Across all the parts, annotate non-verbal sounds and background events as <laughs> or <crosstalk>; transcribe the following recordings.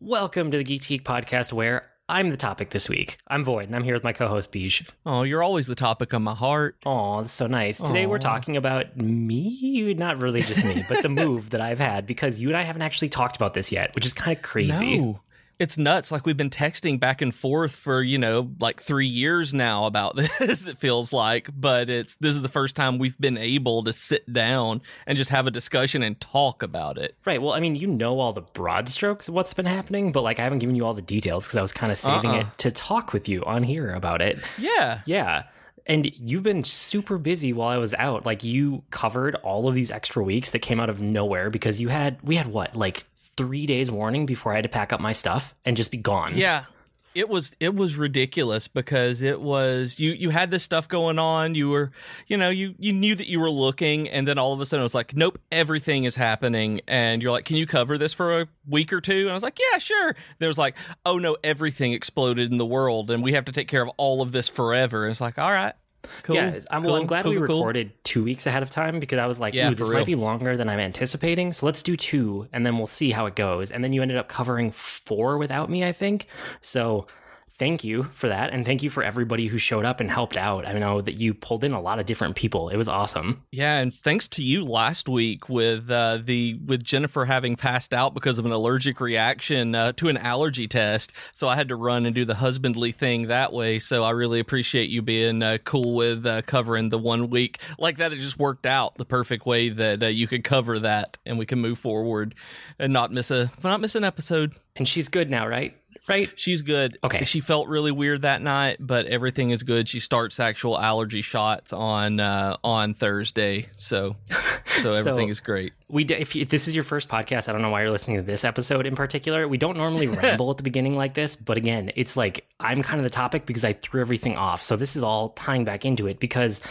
Welcome to the Geek Geek podcast, where I'm the topic this week. I'm Void, and I'm here with my co-host Beej. Oh, you're always the topic of my heart. Oh, that's so nice. Today we're talking about me, not really just me, but the <laughs> move that I've had because you and I haven't actually talked about this yet, which is kind of crazy. No. It's nuts. Like we've been texting back and forth for, you know, like three years now about <laughs> this, it feels like. But it's this is the first time we've been able to sit down and just have a discussion and talk about it. Right. Well, I mean, you know all the broad strokes of what's been happening, but like I haven't given you all the details because I was kind of saving Uh-uh. it to talk with you on here about it. Yeah. Yeah. And you've been super busy while I was out. Like you covered all of these extra weeks that came out of nowhere because you had we had what, like three days warning before I had to pack up my stuff and just be gone. Yeah. It was it was ridiculous because it was you you had this stuff going on. You were you know you you knew that you were looking and then all of a sudden it was like nope everything is happening. And you're like can you cover this for a week or two? And I was like yeah sure. There was like oh no everything exploded in the world and we have to take care of all of this forever. And it's like all right cool Yeah, I'm, well, I'm glad cool, we cool, cool. recorded two weeks ahead of time because I was like, Yeah, this real. might be longer than I'm anticipating. So let's do two and then we'll see how it goes. And then you ended up covering four without me, I think. So thank you for that. And thank you for everybody who showed up and helped out. I know that you pulled in a lot of different people. It was awesome. Yeah, and thanks to you last week with uh, the with Jennifer having passed out because of an allergic reaction uh, to an allergy test, so I had to run and do the husbandly thing that way. So I really appreciate you being uh, cool with uh, covering the one week like that. It just worked out the perfect way that uh, you could cover that, and we can move forward and not miss a not miss an episode. And she's good now, right? Right? She's good. Okay. She felt really weird that night, but everything is good. She starts actual allergy shots on uh, on Thursday, so so <laughs> everything is great. We d- if, you, if this is your first podcast, I don't know why you're listening to this episode in particular. We don't normally <laughs> ramble at the beginning like this, but again, it's like I'm kind of the topic because I threw everything off. So this is all tying back into it because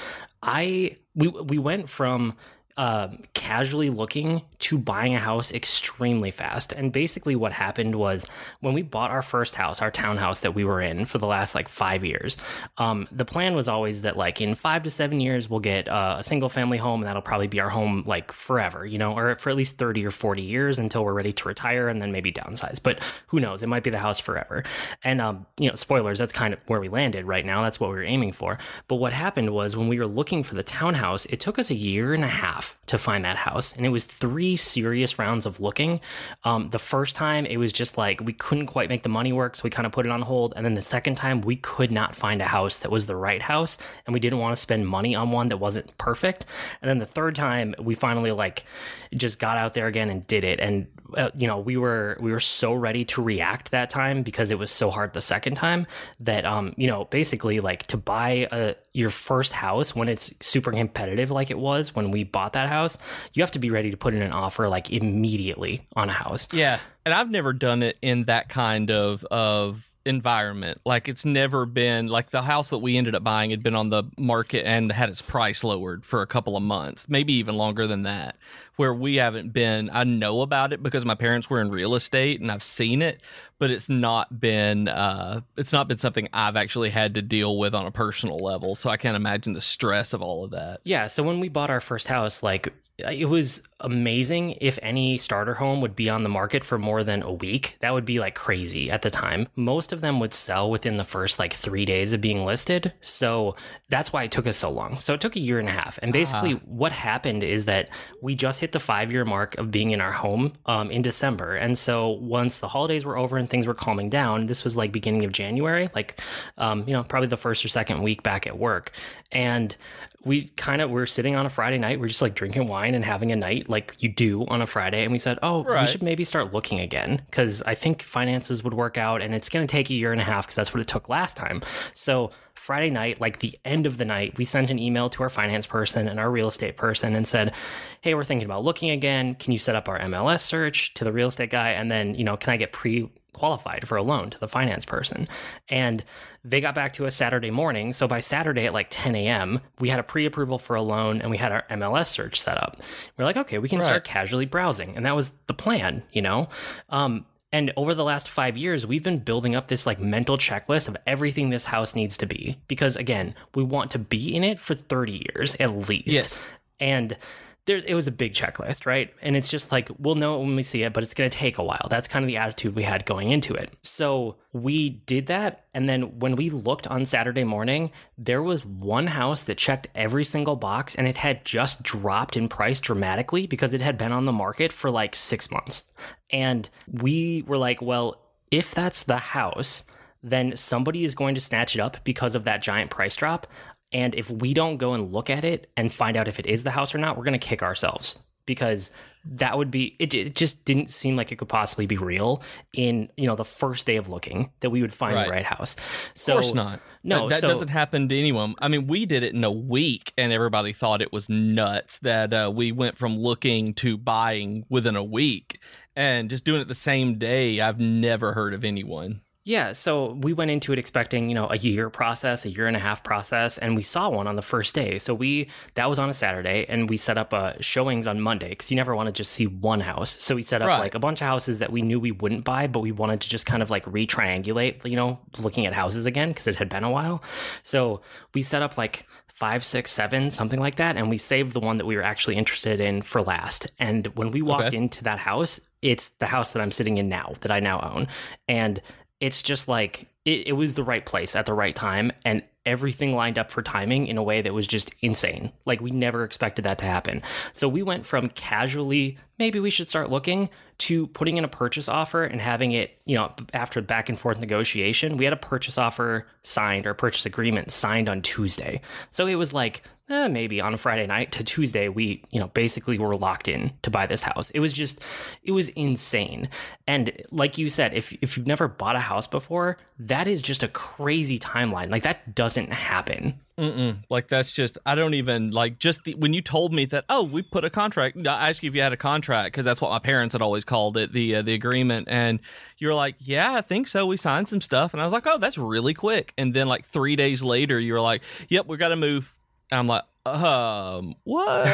I we we went from um, casually looking to buying a house extremely fast. And basically, what happened was when we bought our first house, our townhouse that we were in for the last like five years, um, the plan was always that like in five to seven years, we'll get uh, a single family home and that'll probably be our home like forever, you know, or for at least 30 or 40 years until we're ready to retire and then maybe downsize. But who knows? It might be the house forever. And, um, you know, spoilers, that's kind of where we landed right now. That's what we were aiming for. But what happened was when we were looking for the townhouse, it took us a year and a half to find that house. And it was three serious rounds of looking. Um, the first time, it was just like we couldn't quite make the money work. So we kind of put it on hold. And then the second time, we could not find a house that was the right house. And we didn't want to spend money on one that wasn't perfect. And then the third time, we finally like just got out there again and did it. And uh, you know we were we were so ready to react that time because it was so hard the second time that um you know basically like to buy a your first house when it's super competitive like it was when we bought that house you have to be ready to put in an offer like immediately on a house. Yeah, and I've never done it in that kind of of environment. Like it's never been like the house that we ended up buying had been on the market and had its price lowered for a couple of months, maybe even longer than that. Where we haven't been, I know about it because my parents were in real estate and I've seen it, but it's not been uh it's not been something I've actually had to deal with on a personal level. So I can't imagine the stress of all of that. Yeah, so when we bought our first house, like it was amazing if any starter home would be on the market for more than a week. That would be like crazy at the time. Most of them would sell within the first like three days of being listed. So that's why it took us so long. So it took a year and a half. And basically, what happened is that we just hit the five year mark of being in our home um, in December. And so once the holidays were over and things were calming down, this was like beginning of January, like, um, you know, probably the first or second week back at work. And we kind of were sitting on a Friday night. We're just like drinking wine and having a night like you do on a Friday. And we said, oh, we should maybe start looking again because I think finances would work out and it's going to take a year and a half because that's what it took last time. So Friday night, like the end of the night, we sent an email to our finance person and our real estate person and said, hey, we're thinking about looking again. Can you set up our MLS search to the real estate guy? And then, you know, can I get pre qualified for a loan to the finance person. And they got back to us Saturday morning. So by Saturday at like 10 a.m., we had a pre approval for a loan and we had our MLS search set up. We're like, okay, we can start casually browsing. And that was the plan, you know? Um, and over the last five years, we've been building up this like mental checklist of everything this house needs to be. Because again, we want to be in it for 30 years at least. Yes. And there's it was a big checklist, right? And it's just like we'll know it when we see it, but it's going to take a while. That's kind of the attitude we had going into it. So we did that, and then when we looked on Saturday morning, there was one house that checked every single box, and it had just dropped in price dramatically because it had been on the market for like six months. And we were like, well, if that's the house, then somebody is going to snatch it up because of that giant price drop. And if we don't go and look at it and find out if it is the house or not, we're going to kick ourselves because that would be it, it just didn't seem like it could possibly be real in you know the first day of looking that we would find Right. the right house so of course not. no that, that so- doesn't happen to anyone. I mean, we did it in a week, and everybody thought it was nuts that uh, we went from looking to buying within a week, and just doing it the same day. I've never heard of anyone. Yeah, so we went into it expecting, you know, a year process, a year and a half process, and we saw one on the first day. So we that was on a Saturday, and we set up uh, showings on Monday because you never want to just see one house. So we set up Right. like a bunch of houses that we knew we wouldn't buy, but we wanted to just kind of like re-triangulate, you know, looking at houses again because it had been a while. So we set up like five, six, seven, something like that, and we saved the one that we were actually interested in for last. And when we walked Okay. into that house, it's the house that I'm sitting in now that I now own, and it's just like it, it was the right place at the right time and everything lined up for timing in a way that was just insane. Like we never expected that to happen. So we went from casually maybe we should start looking to putting in a purchase offer and having it you know after back and forth negotiation we had a purchase offer signed or a purchase agreement signed on tuesday. So it was like eh, maybe on a friday night to tuesday we you know basically were locked in to buy this house it was just it was insane and like you said if if you've never bought a house before that is just a crazy timeline like that doesn't happen Mm-mm. Like that's just I don't even like just the, when you told me that oh we put a contract. I asked you if you had a contract because that's what my parents had always called it the uh, the agreement, and you're like yeah I think so. We signed some stuff, and I was like oh that's really quick. And then like three days later, you were like yep we got to move. And I'm like um what?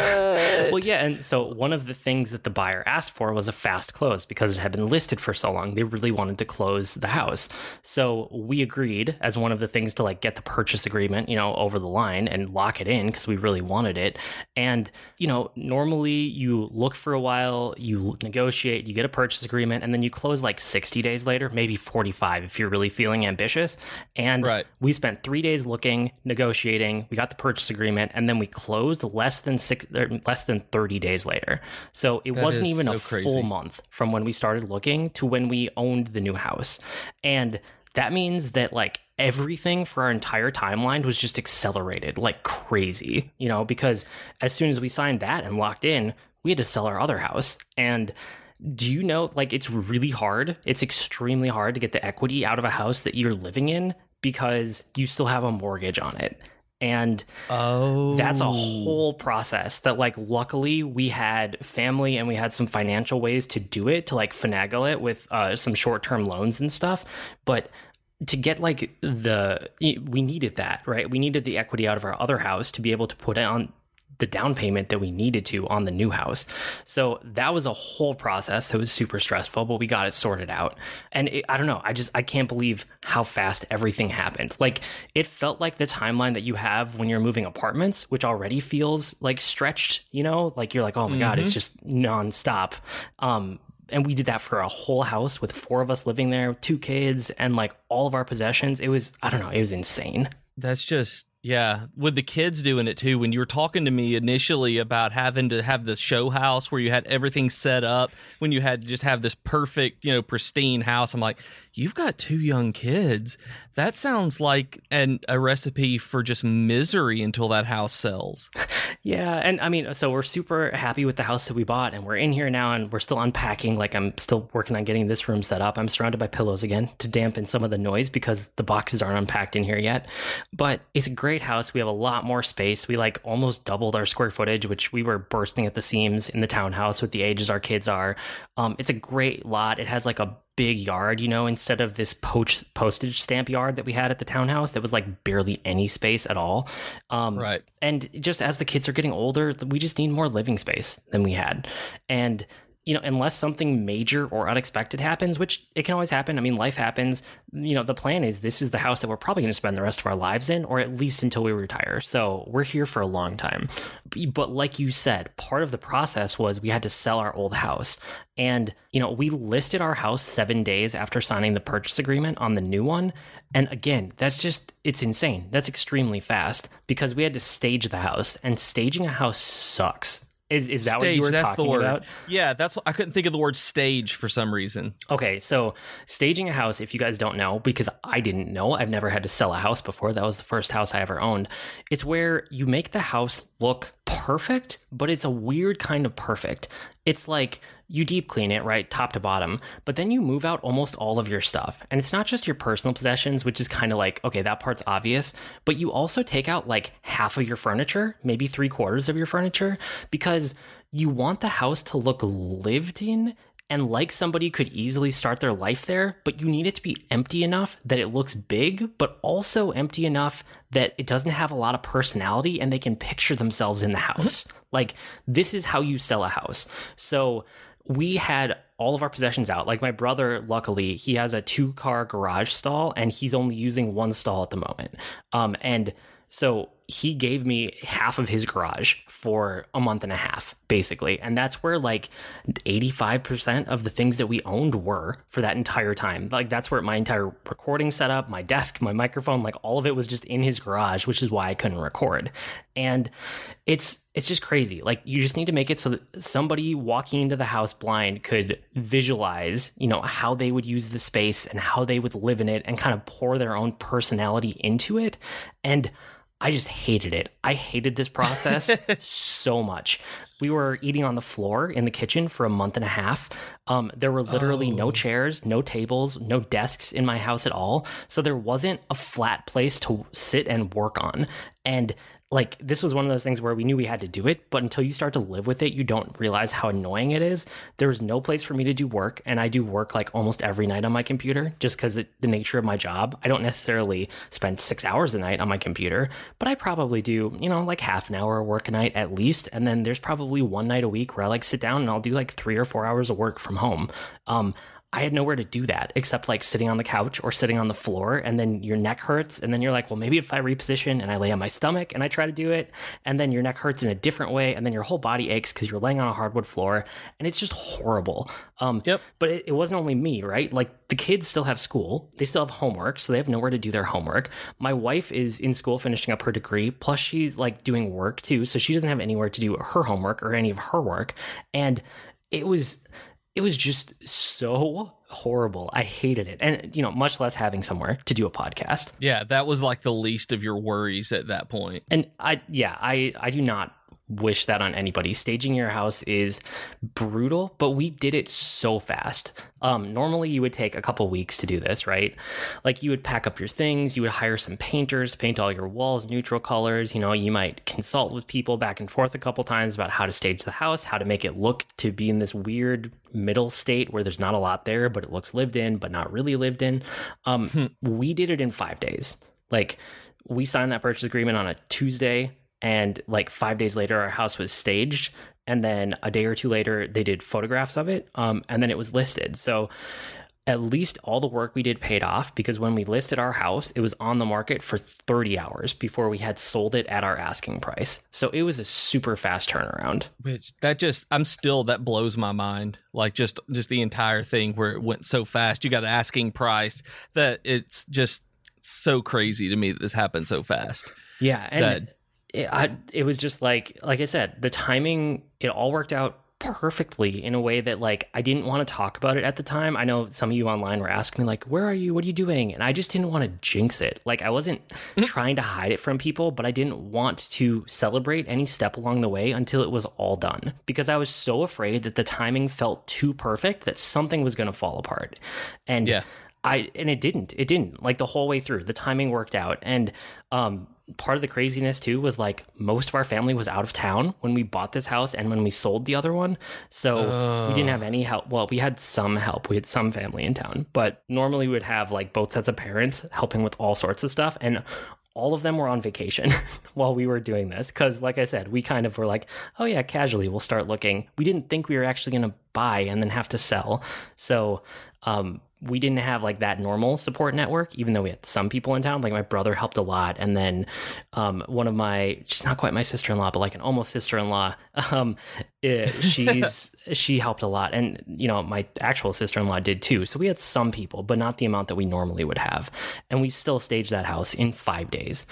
well yeah and so one of the things that the buyer asked for was a fast close because it had been listed for so long they really wanted to close the house so we agreed as one of the things to like get the purchase agreement you know over the line and lock it in because we really wanted it and you know normally you look for a while you negotiate you get a purchase agreement and then you close like 60 days later maybe 45 if you're really feeling ambitious and Right. we spent three days looking, negotiating. We got the purchase agreement, and then we closed less than six, er, less than thirty days later. So it That wasn't even so a crazy. full month from when we started looking to when we owned the new house, and that means that like everything for our entire timeline was just accelerated like crazy. You know, because as soon as we signed that and locked in, we had to sell our other house and do you know like it's really hard it's extremely hard to get the equity out of a house that you're living in because you still have a mortgage on it and Oh, that's a whole process that like luckily we had family and we had some financial ways to do it to like finagle it with uh, some short-term loans and stuff. But to get like the we needed that right? We needed the equity out of our other house to be able to put it on the down payment that we needed to on the new house. So that was a whole process that was super stressful, but we got it sorted out. And it, I don't know, I just I can't believe how fast everything happened. Like it felt like the timeline that you have when you're moving apartments, which already feels like stretched, you know? Like you're like, "Oh my god, it's just nonstop." Um and we did that for a whole house with four of us living there, two kids, and like all of our possessions. It was, I don't know, it was insane. That's just yeah, with the kids doing it too. When you were talking to me initially about having to have the show house where you had everything set up, when you had to just have this perfect, you know, pristine house, I'm like, you've got two young kids. That sounds like an a recipe for just misery until that house sells. <laughs> Yeah, and I mean, so we're super happy with the house that we bought, and we're in here now, and we're still unpacking. Like I'm still working on getting this room set up. I'm surrounded by pillows again to dampen some of the noise because the boxes aren't unpacked in here yet. But it's a great house. We have a lot more space. We like almost doubled our square footage, which we were bursting at the seams in the townhouse with the ages our kids are. Um, it's a great lot. It has like a big yard, you know, instead of this poach postage stamp yard that we had at the townhouse that was like barely any space at all. Um, Right. and just as the kids are getting older, we just need more living space than we had. And you know, unless something major or unexpected happens, which it can always happen. I mean, life happens. You know, the plan is this is the house that we're probably going to spend the rest of our lives in, or at least until we retire. So we're here for a long time. But like you said, part of the process was we had to sell our old house. And, you know, we listed our house seven days after signing the purchase agreement on the new one. And again, that's just, it's insane. That's extremely fast because we had to stage the house, and staging a house sucks. Is, is that stage, what you were that's talking the word. about? Yeah, that's what I couldn't think of the word stage for some reason. Okay, so staging a house, if you guys don't know, because I didn't know, I've never had to sell a house before. That was the first house I ever owned. It's where you make the house look perfect, but it's a weird kind of perfect. It's like you deep clean it, right, top to bottom, but then you move out almost all of your stuff. And it's not just your personal possessions, which is kind of like, okay, that part's obvious, but you also take out like half of your furniture, maybe three quarters of your furniture, because you want the house to look lived in and like somebody could easily start their life there, but you need it to be empty enough that it looks big, but also empty enough that it doesn't have a lot of personality and they can picture themselves in the house. Mm-hmm. like, this is how you sell a house. So, we had all of our possessions out. Like my brother, luckily, he has a two car garage stall and he's only using one stall at the moment. Um, and so he gave me half of his garage for a month and a half, basically. And that's where like 85% of the things that we owned were for that entire time. Like that's where my entire recording setup, my desk, my microphone, like all of it was just in his garage, which is why I couldn't record. And it's it's just crazy. Like you just need to make it so that somebody walking into the house blind could visualize, you know, how they would use the space and how they would live in it and kind of pour their own personality into it. And I just hated it. I hated this process <laughs> so much. We were eating on the floor in the kitchen for a month and a half. Um, there were literally oh. no chairs, no tables, no desks in my house at all. So there wasn't a flat place to sit and work on. And like this was one of those things where we knew we had to do it, but until you start to live with it, you don't realize how annoying it is. There was no place for me to do work, and I do work like almost every night on my computer just because the nature of my job. I don't necessarily spend six hours a night on my computer, but I probably do, you know, like half an hour of work a night at least. And then there's probably one night a week where I like sit down and I'll do like three or four hours of work from home. Um, I had nowhere to do that except like sitting on the couch or sitting on the floor. And then your neck hurts. And then you're like, well, maybe if I reposition and I lay on my stomach and I try to do it, and then your neck hurts in a different way. And then your whole body aches because you're laying on a hardwood floor. And it's just horrible. Um, yep. But it, it wasn't only me, right? Like the kids still have school, they still have homework. So they have nowhere to do their homework. My wife is in school finishing up her degree. Plus, she's like doing work too. So she doesn't have anywhere to do her homework or any of her work. And it was it was just so horrible. I hated it. And, you know, much less having somewhere to do a podcast. Yeah, that was like the least of your worries at that point. And I, yeah, I, I do not wish that on anybody. Staging your house is brutal, but we did it so fast. Um, normally, you would take a couple weeks to do this, right? Like you would pack up your things, you would hire some painters paint all your walls neutral colors. You know, you might consult with people back and forth a couple times about how to stage the house, how to make it look to be in this weird middle state where there's not a lot there, but it looks lived in, but not really lived in. Um, hmm. we did it in five days. Like we signed that purchase agreement on a Tuesday and like five days later our house was staged and then a day or two later they did photographs of it um, and then it was listed. So at least all the work we did paid off because when we listed our house it was on the market for 30 hours before we had sold it at our asking price. So it was a super fast turnaround. Which that just i'm still that blows my mind. Like just just the entire thing where it went so fast. You got an asking price that it's just so crazy to me that this happened so fast. Yeah and that, it, I, it was just like like I said, the timing it all worked out perfectly in a way that like I didn't want to talk about it at the time. I know some of you online were asking me like, "Where are you? What are you doing?" And I just didn't want to jinx it. Like I wasn't mm-hmm. trying to hide it from people, but I didn't want to celebrate any step along the way until it was all done because I was so afraid that the timing felt too perfect that something was going to fall apart. And yeah. I and it didn't. It didn't. Like the whole way through. The timing worked out. And um part of the craziness too was like most of our family was out of town when we bought this house and when we sold the other one. So uh. we didn't have any help. Well, we had some help. We had some family in town, but normally we would have like both sets of parents helping with all sorts of stuff. And all of them were on vacation <laughs> while we were doing this. Cause like I said, we kind of were like, oh yeah, casually we'll start looking. We didn't think we were actually going to buy and then have to sell. So, um, we didn't have like that normal support network, even though we had some people in town. Like my brother helped a lot, and then um, one of my she's not quite my sister in law, but like an almost sister in law. <laughs> Um, she's <laughs> she helped a lot, and you know my actual sister in law did too. So we had some people, but not the amount that we normally would have, and we still staged that house in five days.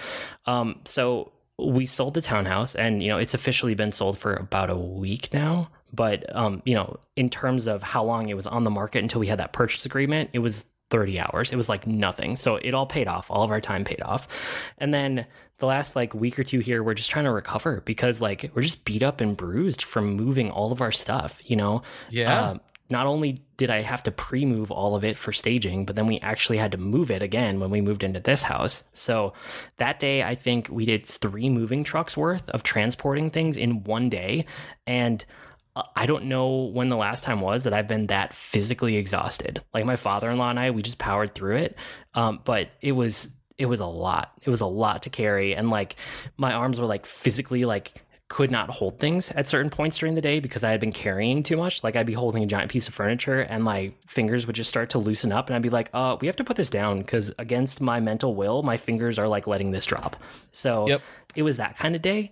Um, so we sold the townhouse, and you know it's officially been sold for about a week now. But um, you know, in terms of how long it was on the market until we had that purchase agreement, it was 30 hours. It was like nothing. So it all paid off. All of our time paid off. And then the last like week or two here, we're just trying to recover because like we're just beat up and bruised from moving all of our stuff, you know? Yeah. Uh, not only did I have to pre move all of it for staging, but then we actually had to move it again when we moved into this house. So that day, I think we did three moving trucks worth of transporting things in one day. And I don't know when the last time was that I've been that physically exhausted. Like my father in law and I, we just powered through it. Um, but it was it was a lot. It was a lot to carry, and like my arms were like physically like could not hold things at certain points during the day because I had been carrying too much. Like I'd be holding a giant piece of furniture and my fingers would just start to loosen up and I'd be like, "Uh, we have to put this down because against my mental will, my fingers are like letting this drop." So Yep. it was that kind of day.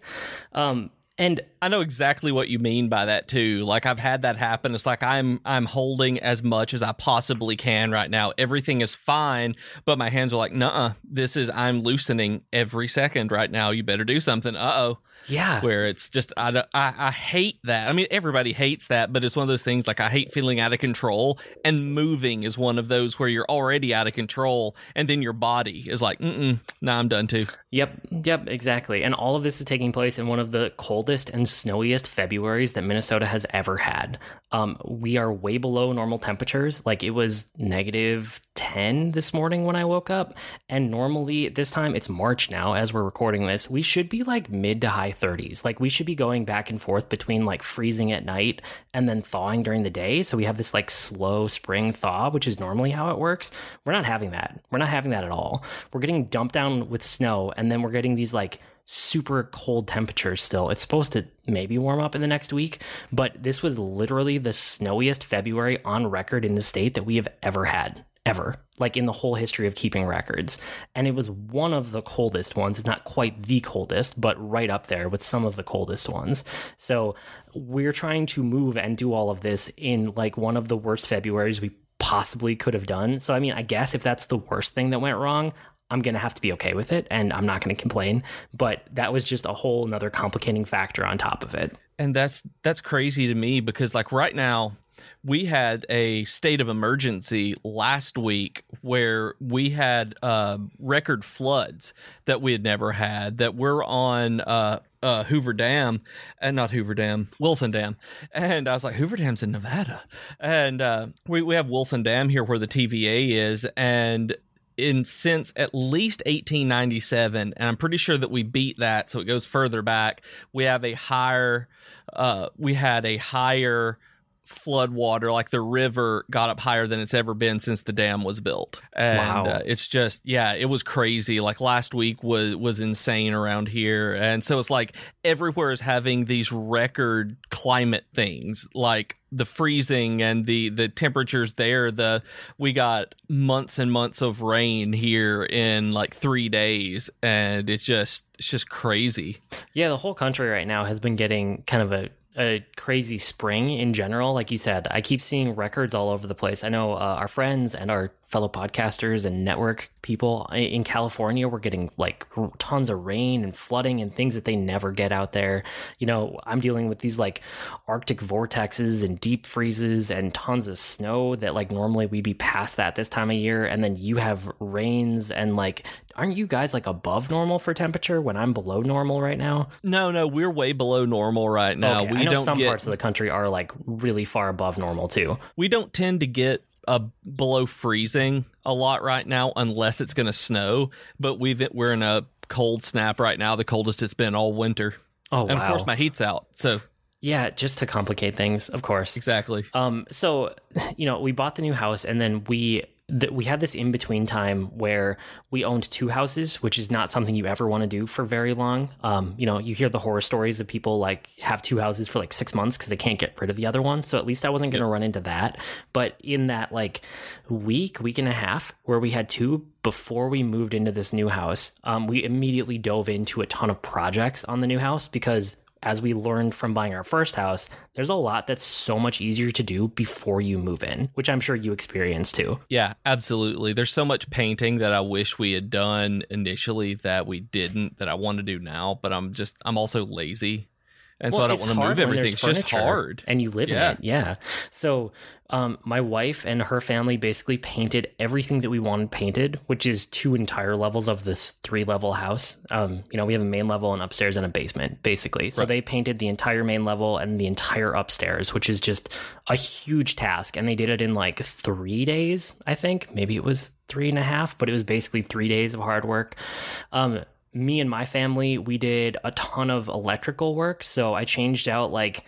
Um, and I know exactly what you mean by that too. Like I've had that happen. It's like I'm I'm holding as much as I possibly can right now. Everything is fine, but my hands are like, "Nuh-uh. This is I'm loosening every second right now. You better do something." Uh-oh. Yeah, Where it's just I, I I hate that. I mean, everybody hates that, but it's one of those things like I hate feeling out of control and moving is one of those where you're already out of control and then your body is like, "Mm-mm, nah, I'm done too." Yep, yep, exactly. And all of this is taking place in one of the coldest and snowiest Februarys that Minnesota has ever had. Um, we are way below normal temperatures. Like it was negative 10 this morning when I woke up. And normally this time, it's March now as we're recording this, we should be like mid to high 30s. Like we should be going back and forth between like freezing at night and then thawing during the day. So we have this like slow spring thaw, which is normally how it works. We're not having that. We're not having that at all. We're getting dumped down with snow and then we're getting these like super cold temperatures still. It's supposed to maybe warm up in the next week, but this was literally the snowiest February on record in the state that we have ever had. Ever, like in the whole history of keeping records. And it was one of the coldest ones. It's not quite the coldest, but right up there with some of the coldest ones. So we're trying to move and do all of this in like one of the worst Februarys we possibly could have done. So, I mean, I guess if that's the worst thing that went wrong, I'm going to have to be okay with it and I'm not going to complain. But that was just a whole another complicating factor on top of it. And that's that's crazy to me because like right now we had a state of emergency last week where we had uh, record floods that we had never had that we're on uh, uh, Hoover Dam and not Hoover Dam, Wilson Dam. And I was like, Hoover Dam's in Nevada. And uh, we, we have Wilson Dam here where the TVA is. And in since at least 1897 and i'm pretty sure that we beat that so it goes further back we have a higher uh we had a higher flood water like the river got up higher than it's ever been since the dam was built. And Wow. uh, it's just yeah it was crazy. Like last week was was insane around here. And so it's like everywhere is having these record climate things like the freezing and the the temperatures there. The we got months and months of rain here in like 3 days. And it's just it's just crazy. Yeah, the whole country right now has been getting kind of a, a crazy spring in general. Like you said, I keep seeing records all over the place. I know uh, our friends and our fellow podcasters and network people in California were getting like tons of rain and flooding and things that they never get out there. You know, I'm dealing with these like Arctic vortexes and deep freezes and tons of snow that like normally we'd be past that this time of year. And then you have rains and like, aren't you guys like above normal for temperature when I'm below normal right now? no no we're way below normal right now Okay, we I know some get parts of the country are like really far above normal too. we don't tend to get uh, below freezing a lot right now unless it's going to snow but we've we're in a cold snap right now the coldest it's been all winter Oh and wow! of course my heat's out so yeah, just to complicate things, of course. exactly Um, so, <laughs> you know, we bought the new house and then we that we had this in between time where we owned two houses, which is not something you ever want to do for very long. Um, you know, you hear the horror stories of people like have two houses for like six months because they can't get rid of the other one. So at least I wasn't going to run into that. But in that like week, week and a half where we had two before we moved into this new house, um, we immediately dove into a ton of projects on the new house because as we learned from buying our first house, there's a lot that's so much easier to do before you move in, which I'm sure you experienced too. Yeah, absolutely. There's so much painting that I wish we had done initially that we didn't that I want to do now, but I'm just I'm also lazy. And well, so I don't want to move everything. It's just hard. And you live yeah. in it. Yeah. So um, my wife and her family basically painted everything that we wanted painted, which is two entire levels of this three level house. Um, you know, we have a main level and upstairs and a basement, basically. So right. they painted the entire main level and the entire upstairs, which is just a huge task. And they did it in like three days, I think. Maybe it was three and a half, but it was basically three days of hard work. Um, me and my family, we did a ton of electrical work. So I changed out like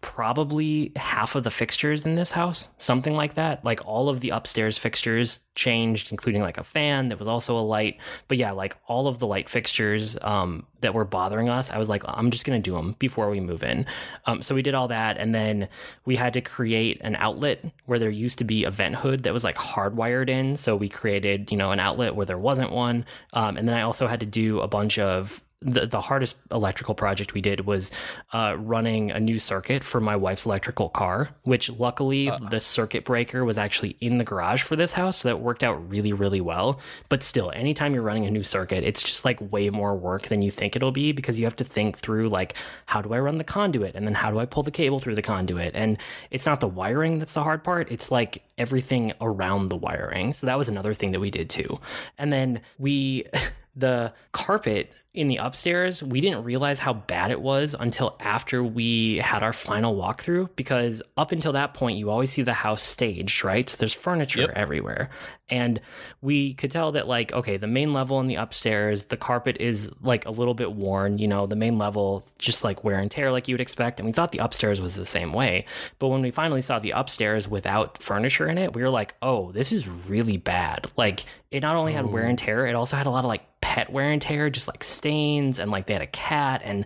probably half of the fixtures in this house, something like that. Like all of the upstairs fixtures changed, including like a fan that was also a light. But yeah, like all of the light fixtures um, that were bothering us, I was like, I'm just going to do them before we move in. Um, so we did all that. And then we had to create an outlet where there used to be a vent hood that was like hardwired in. So we created, you know, an outlet where there wasn't one. Um, and then I also had to do a bunch of the, the hardest electrical project we did was uh, running a new circuit for my wife's electrical car, which luckily uh, the circuit breaker was actually in the garage for this house. So that worked out really, really well. But still, anytime you're running a new circuit, it's just like way more work than you think it'll be because you have to think through like, how do I run the conduit? And then how do I pull the cable through the conduit? And it's not the wiring that's the hard part. It's like everything around the wiring. So that was another thing that we did too. And then we, <laughs> the carpet in the upstairs, we didn't realize how bad it was until after we had our final walkthrough because up until that point, you always see the house staged, right? So there's furniture yep. everywhere. And we could tell that, like, okay, the main level and the upstairs, the carpet is like a little bit worn, you know, the main level, just like wear and tear, like you would expect. And we thought the upstairs was the same way. But when we finally saw the upstairs without furniture in it, we were like, oh, this is really bad. Like, it not only had wear oh. and oh. tear, it also had a lot of like pet wear and tear, just like stains and like they had a cat and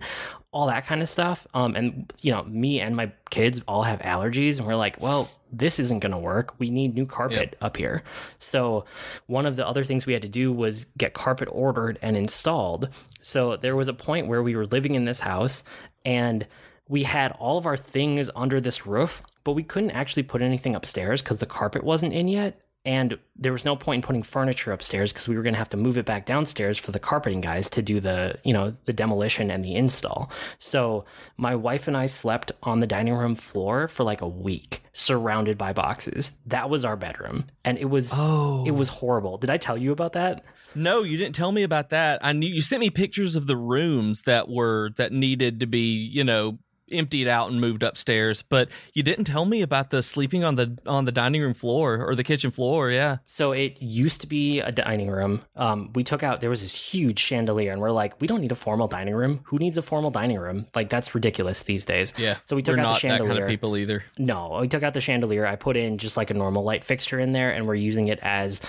all that kind of stuff. Um, and you know, me and my kids all have allergies, and we're like, well, this isn't going to work. We need new carpet yep. up here. So one of the other things we had to do was get carpet ordered and installed. So there was a point where we were living in this house and we had all of our things under this roof, but we couldn't actually put anything upstairs because the carpet wasn't in yet and there was no point in putting furniture upstairs because we were going to have to move it back downstairs for the carpeting guys to do the you know the demolition and the install. So my wife and i slept on the dining room floor for like a week surrounded by boxes. That was our bedroom. And it was oh. it was horrible. Did i tell you about that? No you didn't tell me about that. I knew you sent me pictures of the rooms that were that needed to be you know emptied out and moved upstairs but you didn't tell me about the sleeping on the on the dining room floor or the kitchen floor yeah. So it used to be a dining room. Um we took out there was this huge chandelier and we're like we don't need a formal dining room. Who needs a formal dining room? Like that's ridiculous these days. Yeah so we took out the chandelier kind of people either. No we took out the chandelier. I put in just like a normal light fixture in there and we're using it as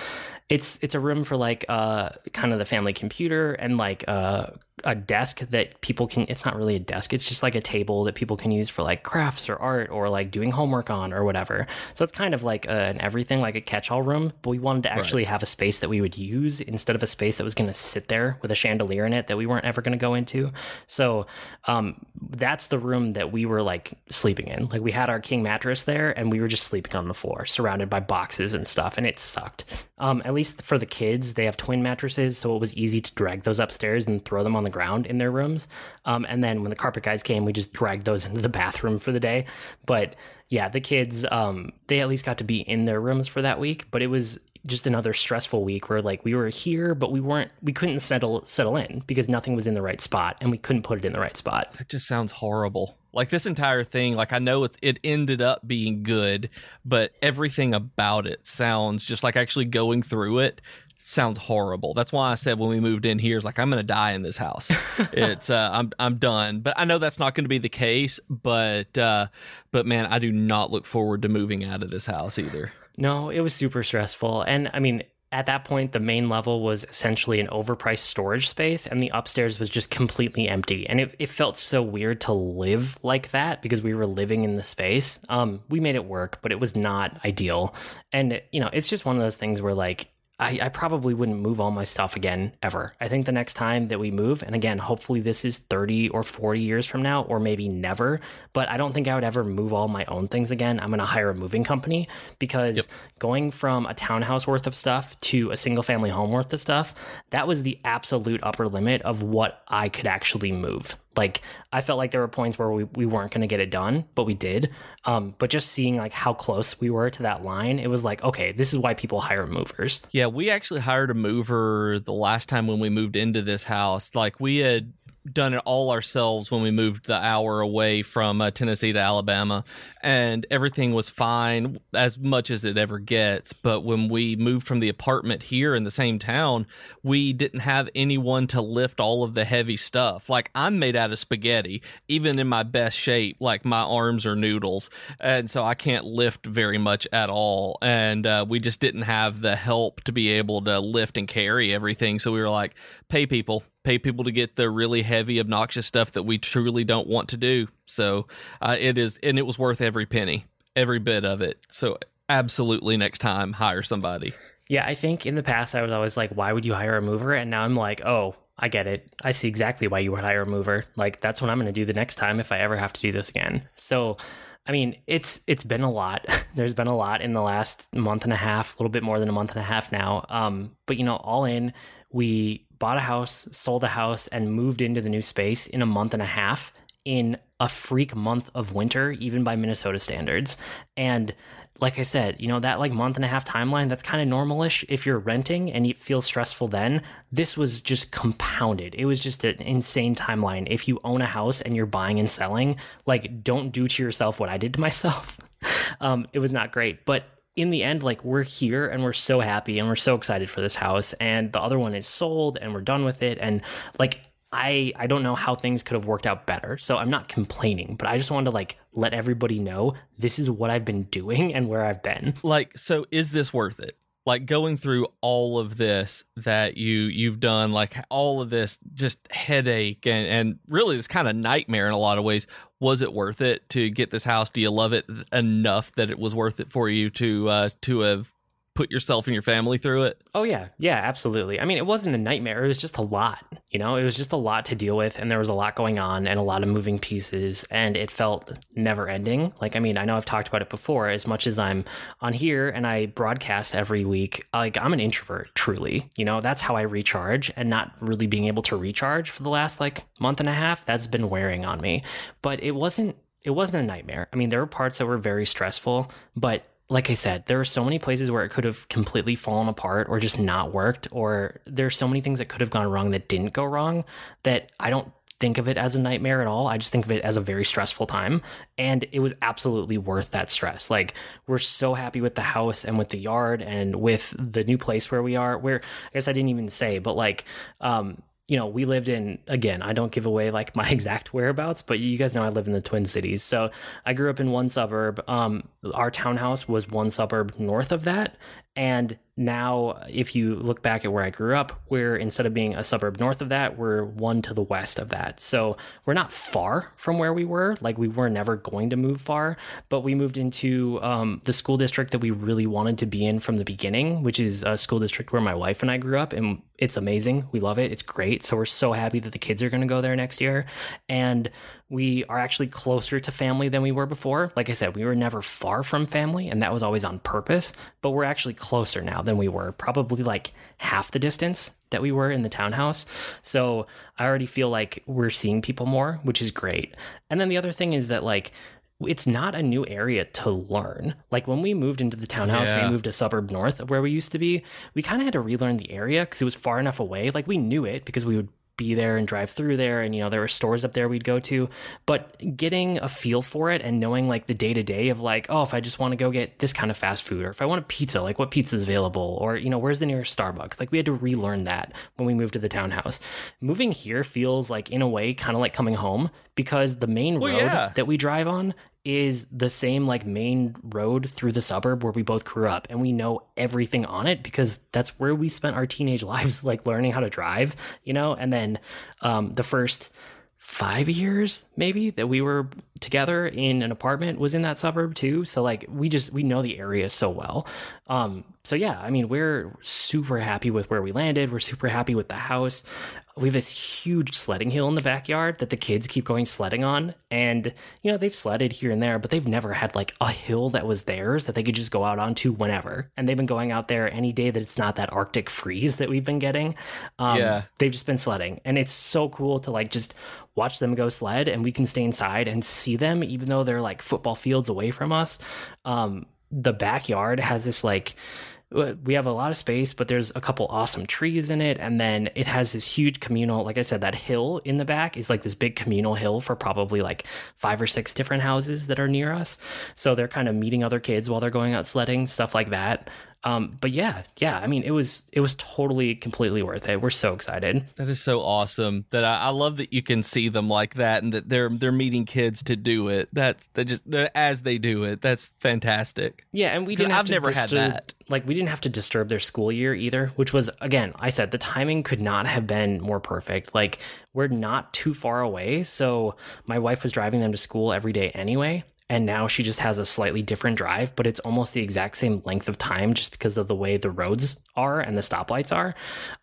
it's it's a room for like uh kind of the family computer and like uh a desk that people can it's not really a desk it's just like a table that people can use for like crafts or art or like doing homework on or whatever. So it's kind of like an everything like a catch-all room but we wanted to actually right. have a space that we would use instead of a space that was going to sit there with a chandelier in it that we weren't ever going to go into. So um, that's the room that we were like sleeping in. Like we had our king mattress there and we were just sleeping on the floor surrounded by boxes and stuff and it sucked. Um, at least for the kids they have twin mattresses so it was easy to drag those upstairs and throw them on the ground in their rooms. Um, and then when the carpet guys came, we just dragged those into the bathroom for the day. But yeah, the kids, um, they at least got to be in their rooms for that week. But it was just another stressful week where like we were here, but we weren't, we couldn't settle settle in because nothing was in the right spot, and we couldn't put it in the right spot. That just sounds horrible. Like this entire thing, like I know it's it ended up being good, but everything about it sounds just like actually going through it sounds horrible. That's why I said when we moved in here, it's like I'm going to die in this house. <laughs> it's uh, I'm I'm done. But I know that's not going to be the case. But uh, but man, I do not look forward to moving out of this house either. No, it was super stressful, and I mean. At that point, the main level was essentially an overpriced storage space, and the upstairs was just completely empty. And it, it felt so weird to live like that because we were living in the space. Um, we made it work, but it was not ideal. And, you know, it's just one of those things where, like, I, I, probably wouldn't move all my stuff again ever. I think the next time that we move, and again, hopefully this is 30 or 40 years from now, or maybe never, but I don't think I would ever move all my own things again. I'm going to hire a moving company because yep. going from a townhouse worth of stuff to a single family home worth of stuff, that was the absolute upper limit of what I could actually move. Like I felt like there were points where we, we weren't going to get it done, but we did. Um, but just seeing like how close we were to that line, it was like, okay, this is why people hire movers. Yeah, we actually hired a mover the last time when we moved into this house. Like we had done it all ourselves when we moved the hour away from uh, Tennessee to Alabama, and everything was fine as much as it ever gets. But when we moved from the apartment here in the same town, we didn't have anyone to lift all of the heavy stuff. Like I'm made out of spaghetti, even in my best shape. Like my arms are noodles, and so I can't lift very much at all. And uh, we just didn't have the help to be able to lift and carry everything. So we were like, pay people pay people to get the really heavy, obnoxious stuff that we truly don't want to do. So uh, it is, and it was worth every penny, every bit of it. So absolutely, next time, hire somebody. Yeah, I think in the past I was always like, why would you hire a mover? And now I'm like, oh, I get it. I see exactly why you would hire a mover. Like that's what I'm going to do the next time if I ever have to do this again. So, I mean, it's it's been a lot. <laughs> There's been a lot in the last month and a half, a little bit more than a month and a half now. Um, but you know, all in, we bought a house, sold a house, and moved into the new space in a month and a half in a freak month of winter, even by Minnesota standards. And like I said, you know, that like month and a half timeline, that's kind of normalish if you're renting and it feels stressful then. This was just compounded. It was just an insane timeline. If you own a house and you're buying and selling, like don't do to yourself what I did to myself. <laughs> um, it was not great. But in the end, like we're here and we're so happy and we're so excited for this house. And the other one is sold and we're done with it. And like I I don't know how things could have worked out better. So I'm not complaining, but I just wanted to like let everybody know this is what I've been doing and where I've been. Like, so is this worth it? Like going through all of this that you you've done like all of this just headache and and really this kind of nightmare in a lot of ways was it worth it to get this house? Do you love it enough that it was worth it for you to uh to have put yourself and your family through it? Oh yeah, yeah, absolutely. I mean, it wasn't a nightmare. It was just a lot. You know, it was just a lot to deal with, and there was a lot going on, and a lot of moving pieces, and it felt never ending. Like, I mean, I know I've talked about it before. As much as I'm on here and I broadcast every week, like I'm an introvert, truly. You know, that's how I recharge, and not really being able to recharge for the last like month and a half. That's been wearing on me. But it wasn't. It wasn't a nightmare. I mean, there were parts that were very stressful, but like I said, there are so many places where it could have completely fallen apart or just not worked, or there's so many things that could have gone wrong that didn't go wrong that I don't think of it as a nightmare at all. I just think of it as a very stressful time. And it was absolutely worth that stress. Like, we're so happy with the house and with the yard and with the new place where we are. Where I guess I didn't even say, but like, um, you know, we lived in, again, I don't give away like <laughs> my exact whereabouts, but you guys know I live in the Twin Cities. So I grew up in one suburb. Um, our townhouse was one suburb north of that. And now, if you look back at where I grew up, we're instead of being a suburb north of that, we're one to the west of that. So we're not far from where we were. Like we were never going to move far, but we moved into um, the school district that we really wanted to be in from the beginning, which is a school district where my wife and I grew up. And it's amazing. We love it. It's great. So we're so happy that the kids are going to go there next year. And we are actually closer to family than we were before. Like I said, we were never far from family, and that was always on purpose, but we're actually closer now than we were, probably like half the distance that we were in the townhouse. So I already feel like we're seeing people more, which is great. And then the other thing is that, like, it's not a new area to learn. Like when we moved into the townhouse, yeah. we moved a suburb north of where we used to be. We kind of had to relearn the area because it was far enough away. Like we knew it because we would be there and drive through there. And you know there were stores up there we'd go to. But getting a feel for it and knowing like the day to day of like oh if i just want to go get this kind of fast food or if i want a pizza like what pizza is available or you know where's the nearest starbucks? Like we had to relearn that when we moved to the townhouse. Moving here feels like in a way kind of like coming home because the main Well, road yeah. that we drive on is the same like main road through the suburb where we both grew up and we know everything on it because that's where we spent our teenage <laughs> lives like learning how to drive you know? And then um, the first five years maybe that we were together in an apartment was in that suburb too. So like we just we know the area so well. Um so yeah i mean we're super happy with where we landed. We're super happy with the house we have this huge sledding hill in the backyard that the kids keep going sledding on. And you know they've sledded here and there but they've never had like a hill that was theirs that they could just go out onto whenever. And they've been going out there any day that it's not that arctic freeze that we've been getting. Um, Yeah. they've just been sledding. And it's so cool to like just watch them go sled and we can stay inside and see them even though they're like football fields away from us. Um the backyard has this like Uh, we have a lot of space but there's a couple awesome trees in it. And then it has this huge communal like i said that hill in the back is like this big communal hill for probably like five or six different houses that are near us. So they're kind of meeting other kids while they're going out sledding stuff like that um, but yeah yeah i mean it was it was totally completely worth it we're so excited That is so awesome. That I, I love that you can see them like that, and that they're they're meeting kids to do it. That's they just as they do it. That's fantastic. Yeah, and we didn't have I've to never had disturb, that. Like we didn't have to disturb their school year either, which was again, I said the timing could not have been more perfect. Like we're not too far away, so my wife was driving them to school every day anyway. And now she just has a slightly different drive, but it's almost the exact same length of time just because of the way the roads are and the stoplights are.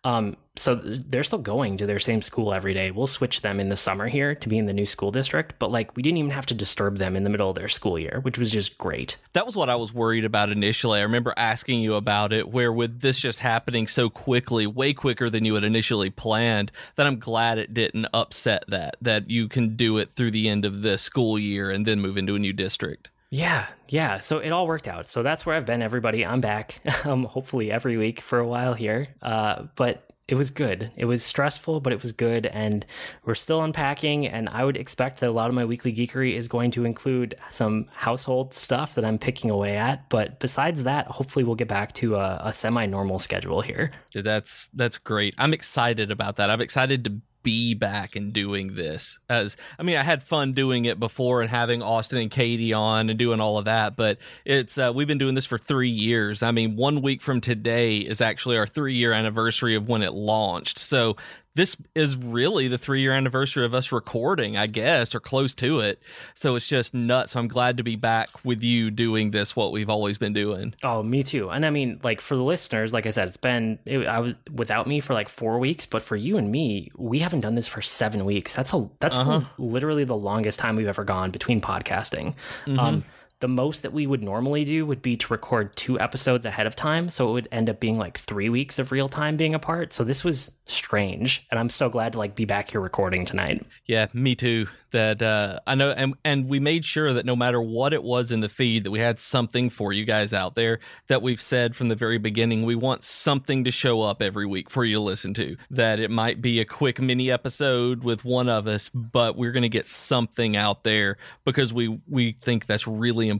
Um, so they're still going to their same school every day. We'll switch them in the summer here to be in the new school district, but like we didn't even have to disturb them in the middle of their school year, which was just great. That was what I was worried about initially. I remember asking you about it, where with this just happening so quickly, way quicker than you had initially planned, that I'm glad it didn't upset that, that you can do it through the end of this school year and then move into a new district. Yeah, yeah. So it all worked out. So that's where I've been, everybody. I'm back, <laughs> um, hopefully every week for a while here. Uh, but it was good. It was stressful, but it was good. And we're still unpacking. And I would expect that a lot of my weekly geekery is going to include some household stuff that I'm picking away at. But besides that, hopefully we'll get back to a, a semi normal schedule here. That's that's great. I'm excited about that. I'm excited to be back and doing this. As I mean, I had fun doing it before and having Austin and Katie on and doing all of that, but it's uh, we've been doing this for three years. I mean, one week from today is actually our three year anniversary of when it launched. So this is really the three year anniversary of us recording, I guess, or close to it. So it's just nuts. I'm glad to be back with you doing this, what we've always been doing. Oh, me too. And I mean, like for the listeners, like I said, it's been it, I was without me for like four weeks, but for you and me, we haven't done this for seven weeks. That's a that's literally the longest time we've ever gone between podcasting. Um, the most that we would normally do would be to record two episodes ahead of time, so it would end up being like three weeks of real time being apart. So this was strange, and I'm so glad to like be back here recording tonight. Yeah, me too. That uh, I know, and and we made sure that no matter what it was in the feed, that we had something for you guys out there. That we've said from the very beginning, we want something to show up every week for you to listen to. That it might be a quick mini episode with one of us, but we're to get something out there because we we think that's really important.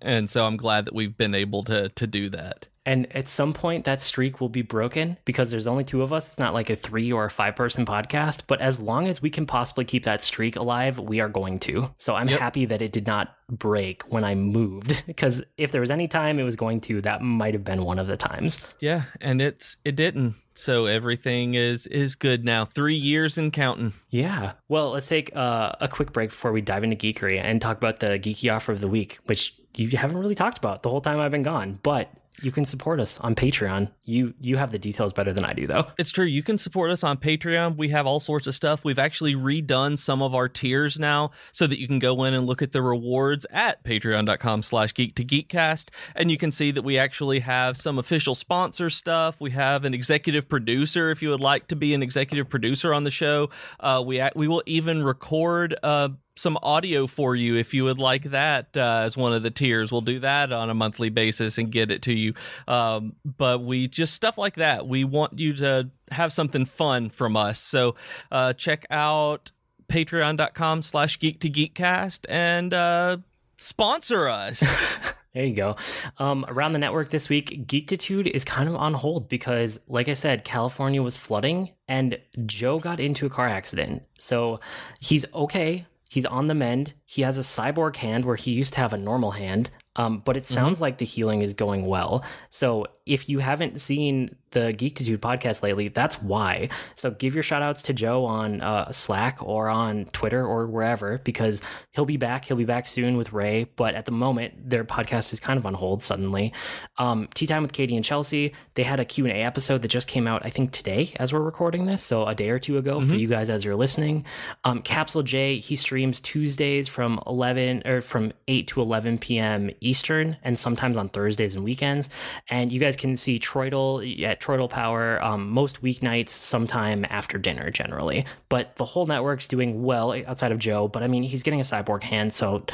And so I'm glad that we've been able to to do that. And at some point, that streak will be broken because there's only two of us. It's not like a three or a five person podcast. But as long as we can possibly keep that streak alive, we are going to. So I'm Yep. happy that it did not break when I moved <laughs> because if there was any time it was going to, that might have been one of the times. Yeah, and it's it didn't. So everything is is good now. Three years and counting. Yeah. Well, let's take uh, a quick break before we dive into geekery and talk about the geeky offer of the week, which you haven't really talked about the whole time I've been gone. But you can support us on Patreon. You you have the details better than I do, though. It's true. You can support us on Patreon. We have all sorts of stuff. We've actually redone some of our tiers now so that you can go in and look at the rewards at patreon.com slash geek to geekcast. And you can see that we actually have some official sponsor stuff. We have an executive producer if you would like to be an executive producer on the show. Uh, we, we will even record uh, some audio for you if you would like that uh, as one of the tiers. We'll do that on a monthly basis and get it to you. Um, but we just stuff like that. We want you to have something fun from us. So uh, check out patreon.com slash geek to geekcast and uh, sponsor us. <laughs> There you go. Um, around the network this week, Geektitude is kind of on hold because, like I said, California was flooding and Joe got into a car accident. So he's okay. He's on the mend. He has a cyborg hand where he used to have a normal hand. Um, but it sounds mm-hmm. like the healing is going well. So if you haven't seen the Geekitude podcast lately, that's why. So give your shout outs to Joe on uh, Slack or on Twitter or wherever because he'll be back. He'll be back soon with Ray. But at the moment, their podcast is kind of on hold suddenly. Um, Tea Time with Katie and Chelsea, they had a Q&A episode that just came out, I think, today as we're recording this. So a day or two ago mm-hmm. for you guys as you're listening. Um, Capsule J, he streams Tuesdays from 11 or from 8 to 11 p.m. Eastern and sometimes on Thursdays and weekends. And you guys can see Troidal at Troidal Power um, most weeknights, sometime after dinner, generally. But the whole network's doing well outside of Joe. But I mean, he's getting a cyborg hand, so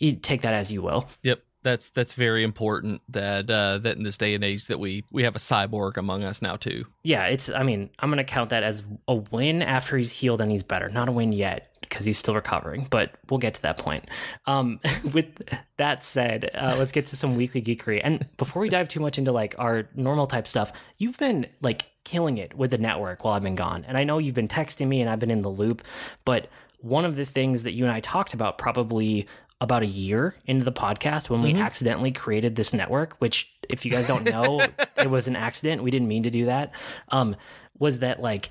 take that as you will. Yep that's that's very important that uh, that in this day and age that we we have a cyborg among us now too. Yeah, it's. I mean, I'm gonna count that as a win after he's healed and he's better. Not a win yet because he's still recovering, but we'll get to that point. Um, <laughs> with that said, uh, let's get to some weekly geekery. And before we dive too much into like our normal type stuff, you've been like killing it with the network while I've been gone. And I know you've been texting me and I've been in the loop, but one of the things that you and I talked about probably about a year into the podcast when we mm-hmm. accidentally created this network, which if you guys don't know, <laughs> it was an accident. We didn't mean to do that. Um, was that like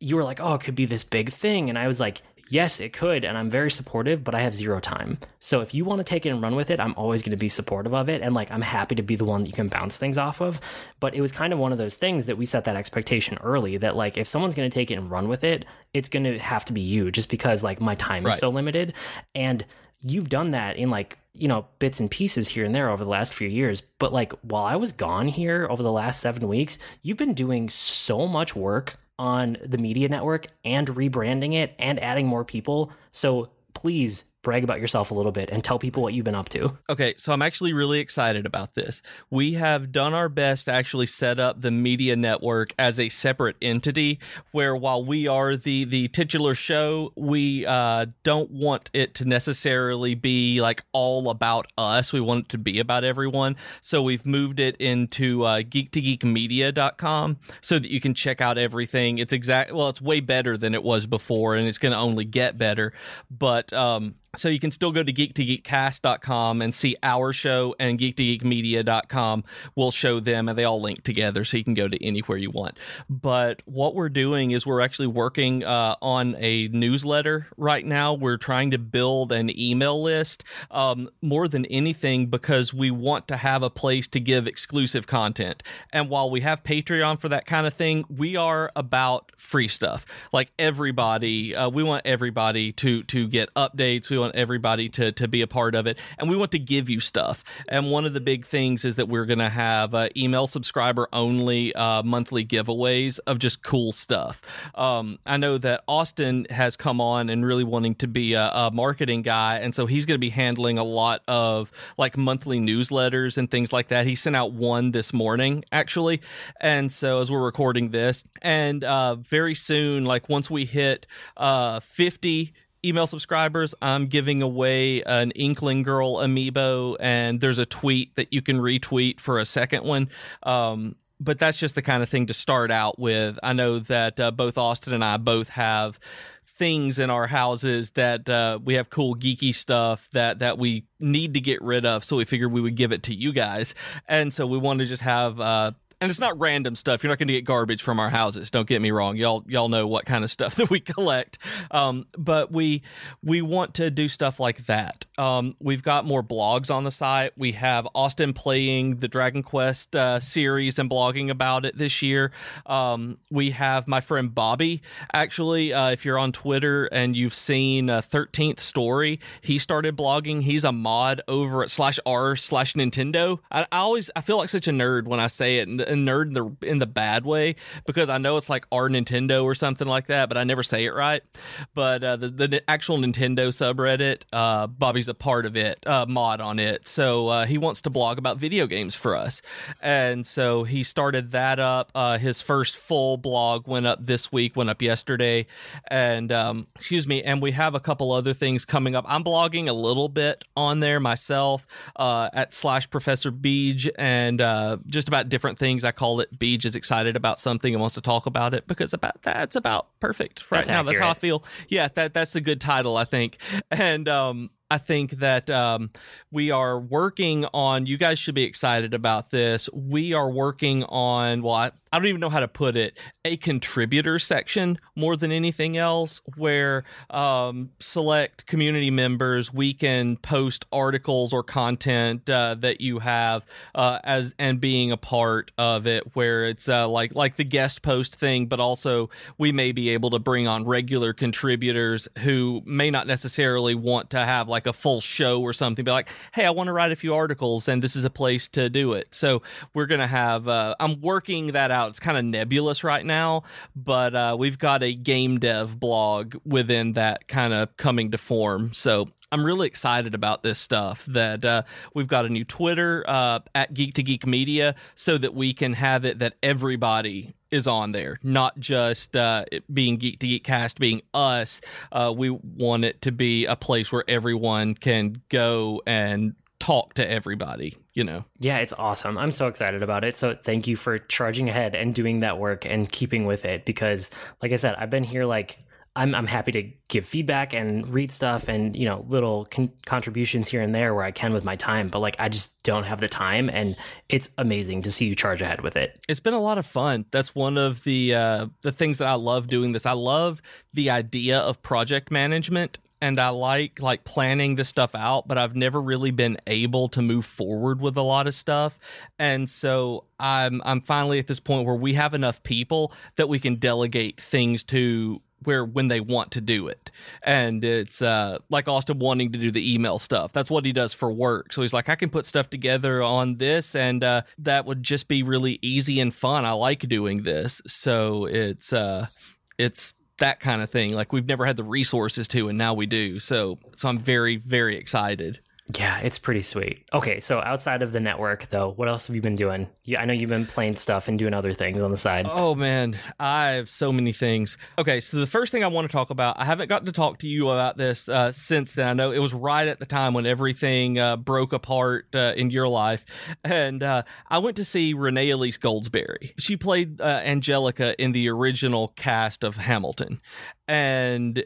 you were like, oh, it could be this big thing. And I was like, yes, it could, and I'm very supportive, but I have zero time. So if you want to take it and run with it, I'm always going to be supportive of it. And like, I'm happy to be the one that you can bounce things off of. But it was kind of one of those things that we set that expectation early that like, if someone's going to take it and run with it, it's going to have to be you just because like my time right. is so limited. And you've done that in like, you know, bits and pieces here and there over the last few years. But like, while I was gone here over the last seven weeks, you've been doing so much work on the media network and rebranding it and adding more people. So please brag about yourself a little bit and tell people what you've been up to. Okay, so I'm actually really excited about this. We have done our best to actually set up the media network as a separate entity where while we are the the titular show, we uh, don't want it to necessarily be like all about us. We want it to be about everyone. So we've moved it into uh, geek2geekmedia.com so that you can check out everything. It's exact well, it's way better than it was before and it's going to only get better. But um so you can still go to geek2geekcast.com and see our show and geek2geekmedia.com will show them and they all link together so you can go to anywhere you want. But what we're doing is we're actually working uh, on a newsletter right now. We're trying to build an email list um, more than anything because we want to have a place to give exclusive content. And while we have Patreon for that kind of thing, we are about free stuff. Like everybody, uh, we want everybody to to get updates. We want want everybody to to be a part of it, and we want to give you stuff. And one of the big things is that we're going to have uh, email subscriber only uh, monthly giveaways of just cool stuff. Um, I know that Austin has come on and really wanting to be a, a marketing guy, and so he's going to be handling a lot of like monthly newsletters and things like that. He sent out one this morning actually, and so as we're recording this, and uh, very soon, like once we hit uh, fifty email subscribers, I'm giving away an Inkling Girl amiibo, and there's a tweet that you can retweet for a second one. Um, but that's just the kind of thing to start out with. I know that uh, both Austin and I both have things in our houses that uh, we have cool geeky stuff that that we need to get rid of so we figured we would give it to you guys and so we want to just have uh, and it's not random stuff. You're not going to get garbage from our houses. Don't get me wrong. Y'all y'all know what kind of <laughs> stuff that we collect. Um, but we we want to do stuff like that. Um, we've got more blogs on the site. We have Austin playing the Dragon Quest uh, series and blogging about it this year. Um, we have my friend Bobby. Actually, uh, if you're on Twitter and you've seen uh, Thirteenth Story, he started blogging. He's a mod over at slash r slash Nintendo. I, I always I feel like such a nerd when I say it. And and nerd in the in the bad way because I know it's like our Nintendo or something like that, but I never say it right. But uh, the the actual Nintendo subreddit, uh, A part of it, uh, mod on it, so uh, he wants to blog about video games for us, and so he started that up. Uh, his first full blog went up this week, went up yesterday, and um, excuse me, and we have a couple other things coming up. I'm blogging a little bit on there myself uh, at slash Professor Beej and uh, just about different things. I call it Beej is excited about something and wants to talk about it because about that's about perfect right That's now. That's how I feel. Yeah, that that's a good title, I think. And um, I think that um, we are working on. You guys should be excited about this. We are working on. Well, I, I don't even know how to put it. A contributor section more than anything else, where um, select community members we can post articles or content uh, that you have uh, as and being a part of it, where it's uh, like like the guest post thing, but also we may be able to bring on regular contributors who may not necessarily want to have like a full show or something. Be like, hey, I want to write a few articles, and this is a place to do it. So we're gonna have. Uh, I'm working that out. It's kind of nebulous right now, but uh, we've got a game dev blog within that kind of coming to form. So I'm really excited about this stuff. That uh, we've got a new Twitter uh, at Geek to Geek Media, so that we can have it that everybody is on there, not just uh, being Geek to Geek Cast being us. Uh, we want it to be a place where everyone can go and talk to everybody. You know. Yeah, it's awesome. I'm so excited about it. So thank you for charging ahead and doing that work and keeping with it because like I said, I've been here like I'm I'm happy to give feedback and read stuff and you know little con- contributions here and there where I can with my time, but like I just don't have the time and it's amazing to see you charge ahead with it. it's been a lot of fun. That's one of the uh, the things that I love doing this. I love the idea of project management and I like like planning this stuff out, but I've never really been able to move forward with a lot of stuff. And so I'm I'm finally at this point where we have enough people that we can delegate things to where when they want to do it. And it's uh like austin wanting to do the email stuff. That's what he does for work. So he's like i can put stuff together on this and uh that would just be really easy and fun. I like doing this. So it's uh it's that kind of thing like we've never had the resources to and now we do. So so i'm very very excited Yeah, it's pretty sweet. Okay, so outside of the network though, what else have you been doing? Yeah, I know you've been playing stuff and doing other things on the side. Oh man, I have so many things. Okay, so the first thing I want to talk about, I haven't gotten to talk to you about this uh, since then. I know it was right at the time when everything uh, broke apart uh, in your life, and uh, I went to see Renee Elise Goldsberry. She played uh, Angelica in the original cast of Hamilton, and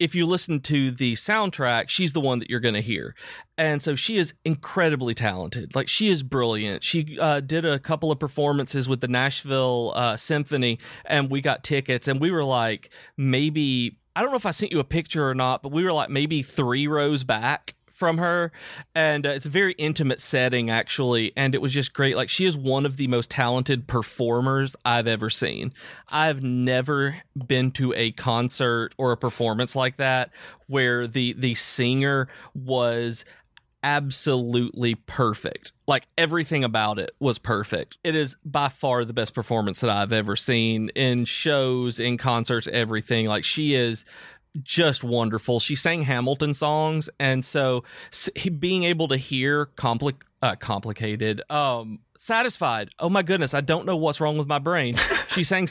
if you listen to the soundtrack, she's the one that you're going to hear. And so she is incredibly talented. Like she is brilliant. She uh, did a couple of performances with the Nashville uh, Symphony, and we got tickets, and we were like maybe. I don't know if I sent you a picture or not, but we were like maybe three rows back from her and uh, it's a very intimate setting actually and it was just great like she is one of the most talented performers i've ever seen i've never been to a concert or a performance like that where the the singer was absolutely perfect. Like everything about it was perfect. It is by far the best performance that I've ever seen in shows, in concerts, everything. Like she is just wonderful. She sang Hamilton songs, and so being able to hear compli- uh, complicated, um, satisfied. Oh my goodness, I don't know what's wrong with my brain. <laughs> she sang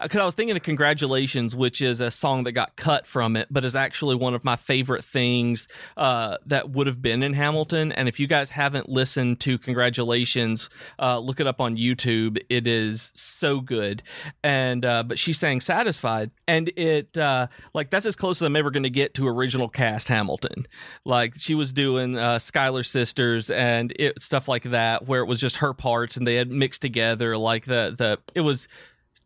because I was thinking of "Congratulations," which is a song that got cut from it, but is actually one of my favorite things uh, that would have been in Hamilton. And if you guys haven't listened to "Congratulations," uh, look it up on YouTube. It is so good. And uh, but she sang "Satisfied," and it uh, like that's as close as I'm ever going to get to original cast Hamilton. Like she was doing uh, Schuyler Sisters and it, stuff like that, where it was just her parts and they had mixed together. Like the the it was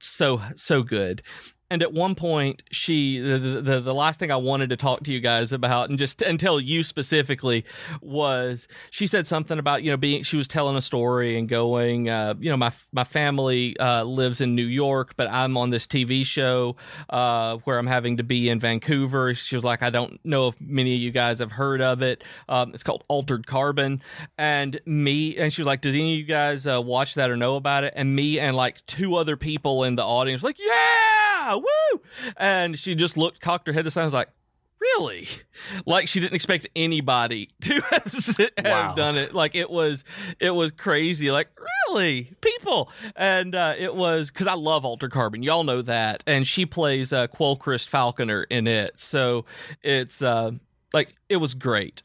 so so good and at one point she the, the the last thing i wanted to talk to you guys about and just and tell you specifically was she said something about you know being she was telling a story and going uh, you know my my family uh, lives in new york but i'm on this tv show uh, where i'm having to be in vancouver. She was like i don't know if many of you guys have heard of it. Um, it's called altered carbon. And me and she was like does any of you guys uh, watch that or know about it? And me and like two other people in the audience like yeah woo! And she just looked, cocked her head to the side, and was like, really? Like she didn't expect anybody <laughs> to have, Wow. done it. Like it was, it was crazy. Like really, people, and uh, it was because I love Altered Carbon. Y'all know that, and she plays uh, Quellcrist Falconer in it. So it's uh, like it was great.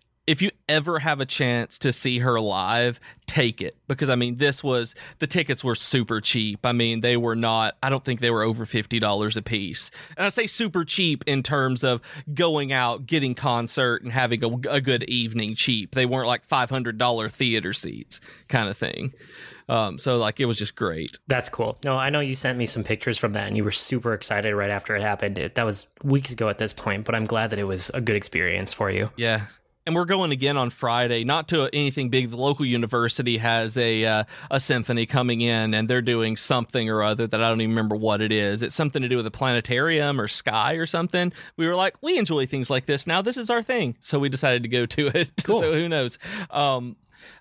Ever have a chance to see her live, take it because I mean this was the tickets were super cheap. I mean they were not I don't think they were over $50 a piece. And I say super cheap in terms of going out, getting concert and having a, a good evening cheap. They weren't like $500 theater seats kind of thing. Um, so like it was just great. That's cool. No, I know you sent me some pictures from that and you were super excited right after it happened. It, that was weeks ago at this point, but I'm glad that it was a good experience for you. Yeah. And we're going again on Friday, not to anything big. The local university has a uh, a symphony coming in, and they're doing something or other that I don't even remember what it is. It's something to do with a planetarium or sky or something. We were like, we enjoy things like this. Now this is our thing, so we decided to go to it. <laughs> Cool. so who knows? Um,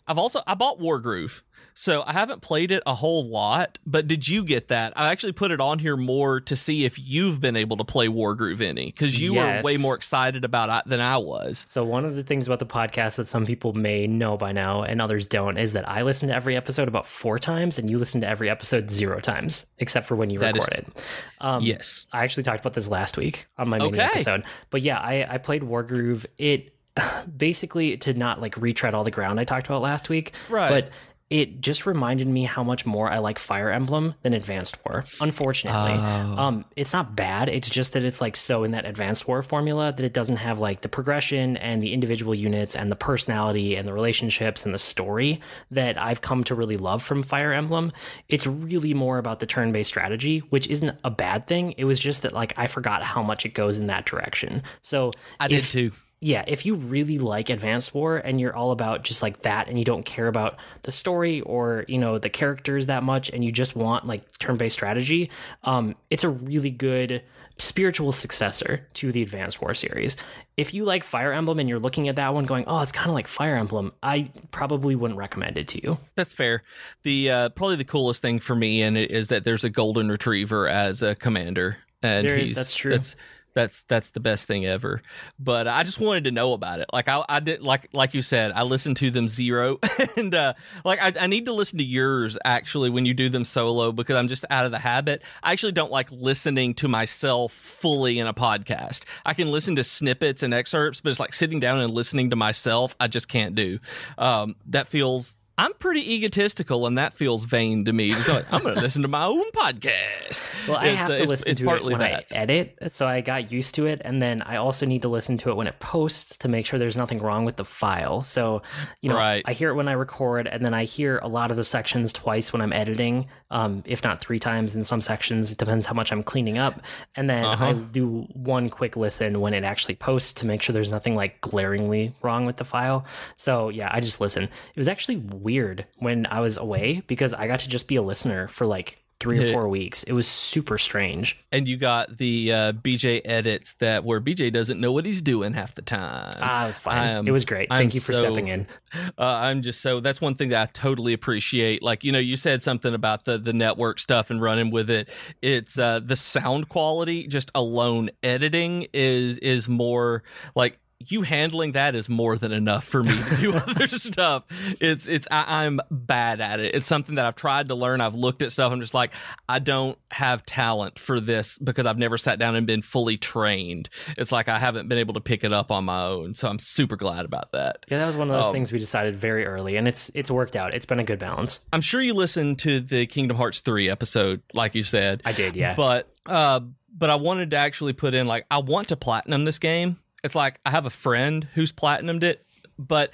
I've also I bought Wargroove. So I haven't played it a whole lot, but did you get that? I actually put it on here more to see if you've been able to play Wargroove any because you Yes. were way more excited about it than I was. So one of the things about the podcast that some people may know by now and others don't is that I listen to every episode about four times and you listen to every episode zero times, except for when you That is- record it. Um, Yes. I actually talked about this last week on my mini Okay. episode. But yeah, I, I played Wargroove. It <sighs> basically to not like retread all the ground I talked about last week. Right. But it just reminded me how much more I like Fire Emblem than Advanced War. Unfortunately, Oh. um, it's not bad. It's just that it's like so in that Advanced War formula that it doesn't have like the progression and the individual units and the personality and the relationships and the story that I've come to really love from Fire Emblem. It's really more about the turn-based strategy, which isn't a bad thing. It was just that like I forgot how much it goes in that direction. So I did too. Yeah, if you really like Advanced War and you're all about just like that and you don't care about the story or, you know, the characters that much and you just want like turn-based strategy, um it's a really good spiritual successor to the Advanced War series. If you like Fire Emblem and you're looking at that one going, "Oh, it's kind of like Fire Emblem." I probably wouldn't recommend it to you. That's fair. The uh, probably the coolest thing for me in it is that there's a golden retriever as a commander, and There is- he's, that's true. That's that's that's the best thing ever. But I just wanted to know about it. Like I, I did like like you said, I listened to them zero, <laughs> and uh, like I, I need to listen to yours actually when you do them solo because I'm just out of the habit. I actually don't like listening to myself fully in a podcast. I can listen to snippets and excerpts, but it's like sitting down and listening to myself. I just can't do. Um, that feels I'm pretty egotistical, and that feels vain to me. Like, I'm going <laughs> to listen to my own podcast. Well, I It's, have uh, to it's- listen it's to it partly when that. I edit, so I got used to it, and then I also need to listen to it when it posts to make sure there's nothing wrong with the file. So, you know, Right. I hear it when I record, and then I hear a lot of the sections twice when I'm editing, um, if not three times in some sections. It depends how much I'm cleaning up, and then Uh-huh. I do one quick listen when it actually posts to make sure there's nothing like glaringly wrong with the file. So yeah, I just listen. It was actually weird when I was away because I got to just be a listener for like three or four weeks. It was super strange. and you got the uh, BJ edits that where BJ doesn't know what he's doing half the time. Ah, it was fine. Am- it was great. I'm Thank you for so- stepping in. <laughs> Uh, I'm just so that's one thing that I totally appreciate. Like you know, you said something about the the network stuff and running with it. It's uh, the sound quality just alone. Editing is is more like you handling that is more than enough for me to do <laughs> other stuff. It's it's I, I'm bad at it. It's something that I've tried to learn. I've looked at stuff. I'm just like I don't have talent for this because I've never sat down and been fully trained. It's like I haven't been able to pick it up on my own. So I'm super glad about that. Yeah, that was one of those Um, things we decided very early, and it's it's worked out. It's been a good balance. I'm sure you listened to the Kingdom Hearts 3 episode, like you said. I did, yeah. But uh but I wanted to actually put in like I want to platinum this game. It's like I have a friend who's platinumed it, but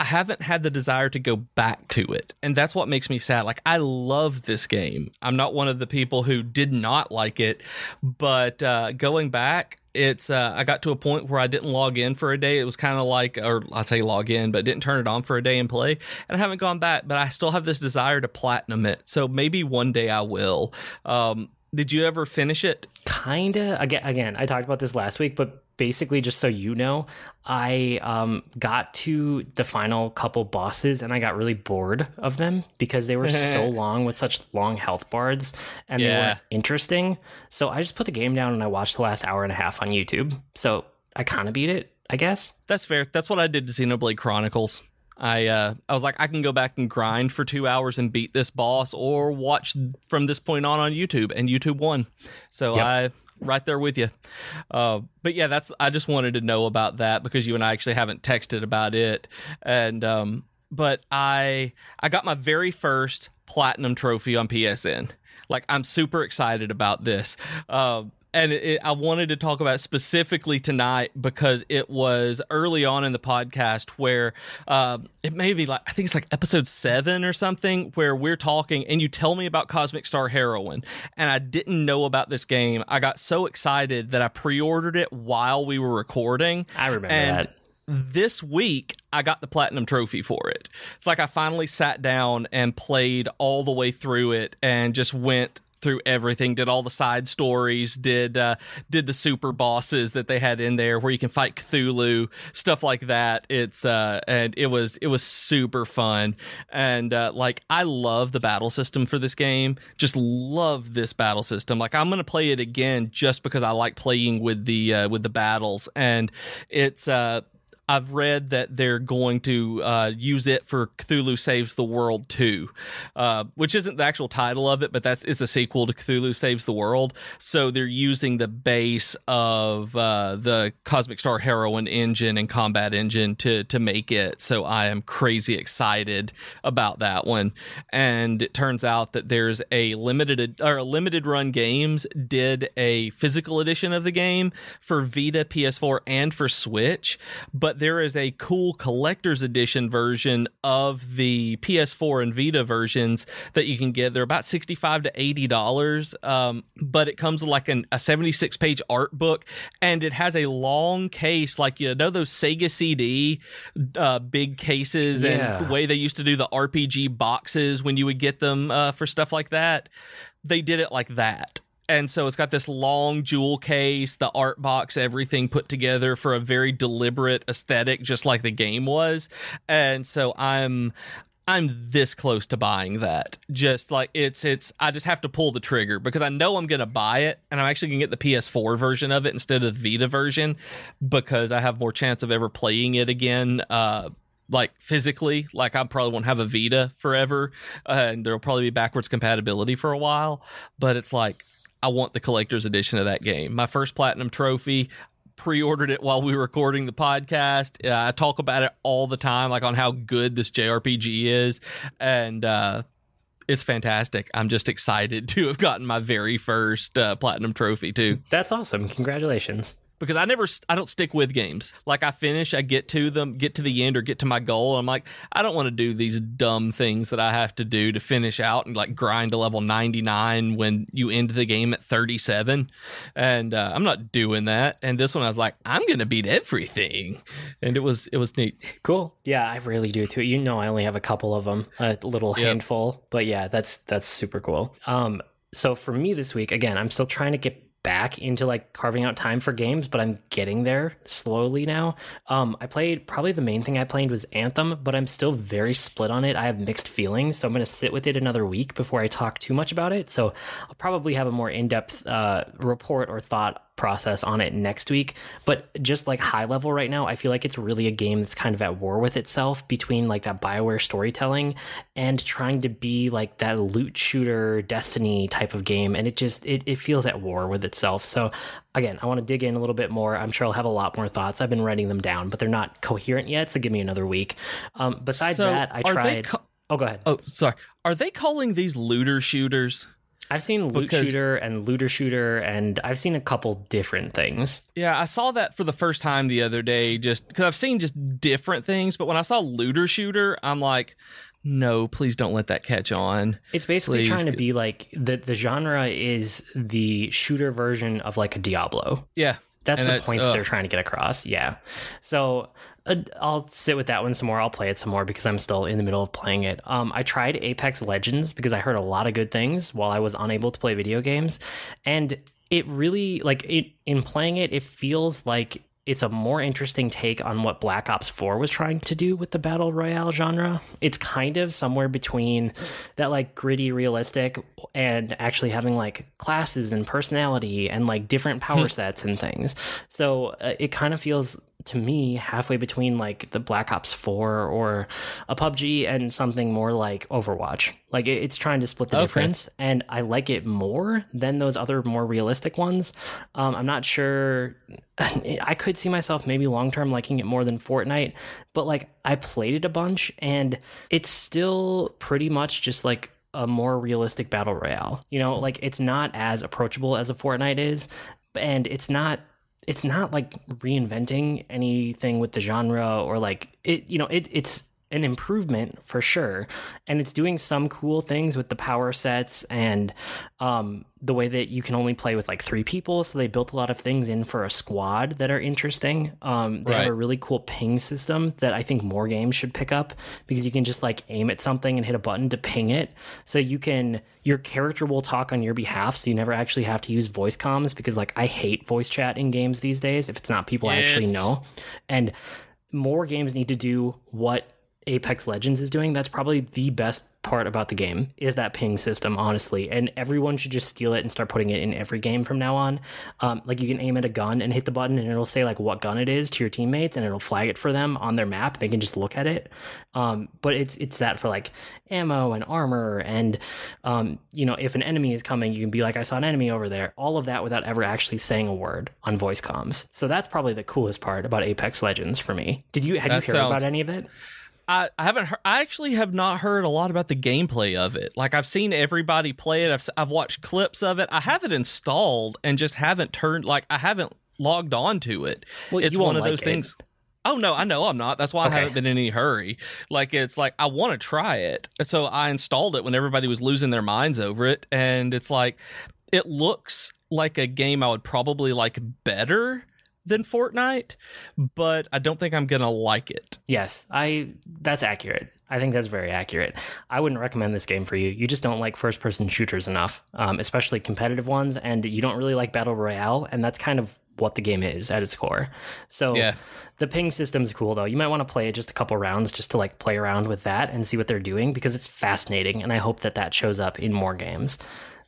I haven't had the desire to go back to it. And that's what makes me sad. Like, I love this game. I'm not one of the people who did not like it, but uh, going back, it's uh, I got to a point where I didn't log in for a day. It was kind of like, or I say log in, but didn't turn it on for a day and play. And I haven't gone back, but I still have this desire to platinum it. So maybe one day I will. Um, did you ever finish it? Kinda. Again, again, I talked about this last week, but basically, just so you know, I um, got to the final couple bosses and I got really bored of them because they were <laughs> so long with such long health bars and they weren't interesting. So I just put the game down and I watched the last hour and a half on YouTube. So I kind of beat it, I guess. That's fair. That's what I did to Xenoblade Chronicles. I uh, I was like, I can go back and grind for two hours and beat this boss, or watch from this point on on YouTube, and YouTube won. So Yep. I right there with you. Uh, but yeah, that's I just wanted to know about that because you and I actually haven't texted about it, and um, but I I got my very first platinum trophy on PSN. Like I'm super excited about this. Uh, and it, I wanted to talk about specifically tonight because it was early on in the podcast where um, it may be like I think it's like episode seven or something where we're talking and you tell me about Cosmic Star Heroine and I didn't know about this game. I got so excited that I pre-ordered it while we were recording. I remember And that. this week I got the platinum trophy for it. It's like I finally sat down and played all the way through it and just went through everything did all the side stories did uh did the super bosses that they had in there where you can fight cthulhu stuff like that. It's uh and it was it was super fun. And uh like i love the battle system for this game. Just love this battle system. Like i'm gonna play it again just because i like playing with the uh with the battles. And it's uh I've read that they're going to uh, use it for Cthulhu Saves the World 2, uh, which isn't the actual title of it, but that's is the sequel to Cthulhu Saves the World. So they're using the base of uh, the Cosmic Star Heroine engine and combat engine to to make it. So I am crazy excited about that one. And it turns out that there's a limited or a limited run games did a physical edition of the game for Vita, PS4, and for Switch, but there is a cool collector's edition version of the PS4 and Vita versions that you can get. They're about 65 to 80 dollars, um, but it comes with like an, a 76 page art book, and it has a long case, like you know those Sega CD uh, big cases, Yeah. and the way they used to do the RPG boxes when you would get them uh, for stuff like that. They did it like that. And so it's got this long jewel case, the art box, everything put together for a very deliberate aesthetic, just like the game was. And so I'm I'm this close to buying that. Just like it's it's I just have to pull the trigger because I know I'm gonna buy it and I'm actually gonna get the PS4 version of it instead of the Vita version because I have more chance of ever playing it again. Uh like physically, like I probably won't have a Vita forever, uh, and there'll probably be backwards compatibility for a while. But it's like I want the collector's edition of that game. My first platinum trophy. Pre-ordered it while we were recording the podcast. Uh, I talk about it all the time, like on how good this JRPG is, and uh, it's fantastic. I'm just excited <laughs> to have gotten my very first uh, platinum trophy too That's awesome. Congratulations. Because I never I don't stick with games. Like I finish, I get to them, get to the end or get to my goal. And I'm like, I don't want to do these dumb things that I have to do to finish out and like grind to level 99 when you end the game at 37. And uh, I'm not doing that. And this one I was like, I'm going to beat everything. And it was it was neat. Cool. Yeah, I really do too. You know, I only have a couple of them, a little Yep. handful, but yeah, that's that's super cool. Um, so for me this week, again, I'm still trying to get back into like carving out time for games, but I'm getting there slowly now. Um, I played probably the main thing I played was Anthem, but I'm still very split on it. I have mixed feelings, so I'm going to sit with it another week before I talk too much about it. So I'll probably have a more in depth uh, report or thought process on it next week. But just like high level right now, I feel like it's really a game that's kind of at war with itself between like that Bioware storytelling and trying to be like that loot shooter Destiny type of game. And it just it, it feels at war with itself. So again, I want to dig in a little bit more. I'm sure I'll have a lot more thoughts. I've been writing them down, but they're not coherent yet. So give me another week. Um, besides So, that, I tried. oh, go ahead. Oh, sorry. Are they calling these looter shooters? I've seen loot Because- shooter and looter shooter, and I've seen a couple different things. Yeah, I saw that for the first time the other day just because I've seen just different things. But when I saw looter shooter, I'm like, no, please don't let that catch on. It's basically Please. trying to be like the the genre is the shooter version of like a Diablo. Yeah. That's And the that's- point that they're trying to get across. Yeah. So uh, I'll sit with that one some more. I'll play it some more because I'm still in the middle of playing it. Um, I tried Apex Legends because I heard a lot of good things while I was unable to play video games, and it really like it in playing it. It feels like it's a more interesting take on what Black Ops 4 was trying to do with the battle royale genre. It's kind of somewhere between that like gritty realistic and actually having like classes and personality and like different power <laughs> sets and things. So uh, it kind of feels to me halfway between like the Black Ops 4 or a PUBG and something more like Overwatch. Like it, it's trying to split the Okay. difference and I like it more than those other more realistic ones. Um, I'm not sure <laughs> I could see myself maybe long term liking it more than Fortnite, but like I played it a bunch and it's still pretty much just like a more realistic battle royale. You know, like it's not as approachable as a Fortnite is, and it's not it's not like reinventing anything with the genre or like it you know, it it's an improvement for sure. And it's doing some cool things with the power sets and um, the way that you can only play with like three people. So they built a lot of things in for a squad that are interesting. Um, they have a really cool ping system that i think more games should pick up because you can just like aim at something and hit a button to ping it. So you can your character will talk on your behalf so you never actually have to use voice comms because like i hate voice chat in games these days if it's not people i actually know. And more games need to do what Apex Legends is doing. That's probably the best part about the game is that ping system, honestly. And everyone should just steal it and start putting it in every game from now on. Um, like you can aim at a gun and hit the button, and it'll say like what gun it is to your teammates, and it'll flag it for them on their map. They can just look at it. Um, but it's it's that for like ammo and armor, and um, you know if an enemy is coming, you can be like, I saw an enemy over there. All of that without ever actually saying a word on voice comms. So that's probably the coolest part about Apex Legends for me. Did you had you heard sounds- about any of it? I, I haven't heard, I actually have not heard a lot about the gameplay of it. Like I've seen everybody play it. I've, I've watched clips of it. I have it installed and just haven't turned like I haven't logged on to it. Well, it's one of those like it. things. Oh no, I know I'm not. That's why Okay. I haven't been in any hurry. Like it's like I want to try it. So I installed it when everybody was losing their minds over it and it's like it looks like a game I would probably like better than Fortnite, but I don't think I'm going to like it. Yes, I that's accurate. I think that's very accurate. I wouldn't recommend this game for you. You just don't like first person shooters enough, um, especially competitive ones, and you don't really like battle royale, and that's kind of what the game is at its core. So Yeah. the ping system's cool though. You might want to play it just a couple rounds just to like play around with that and see what they're doing because it's fascinating, and I hope that that shows up in more games.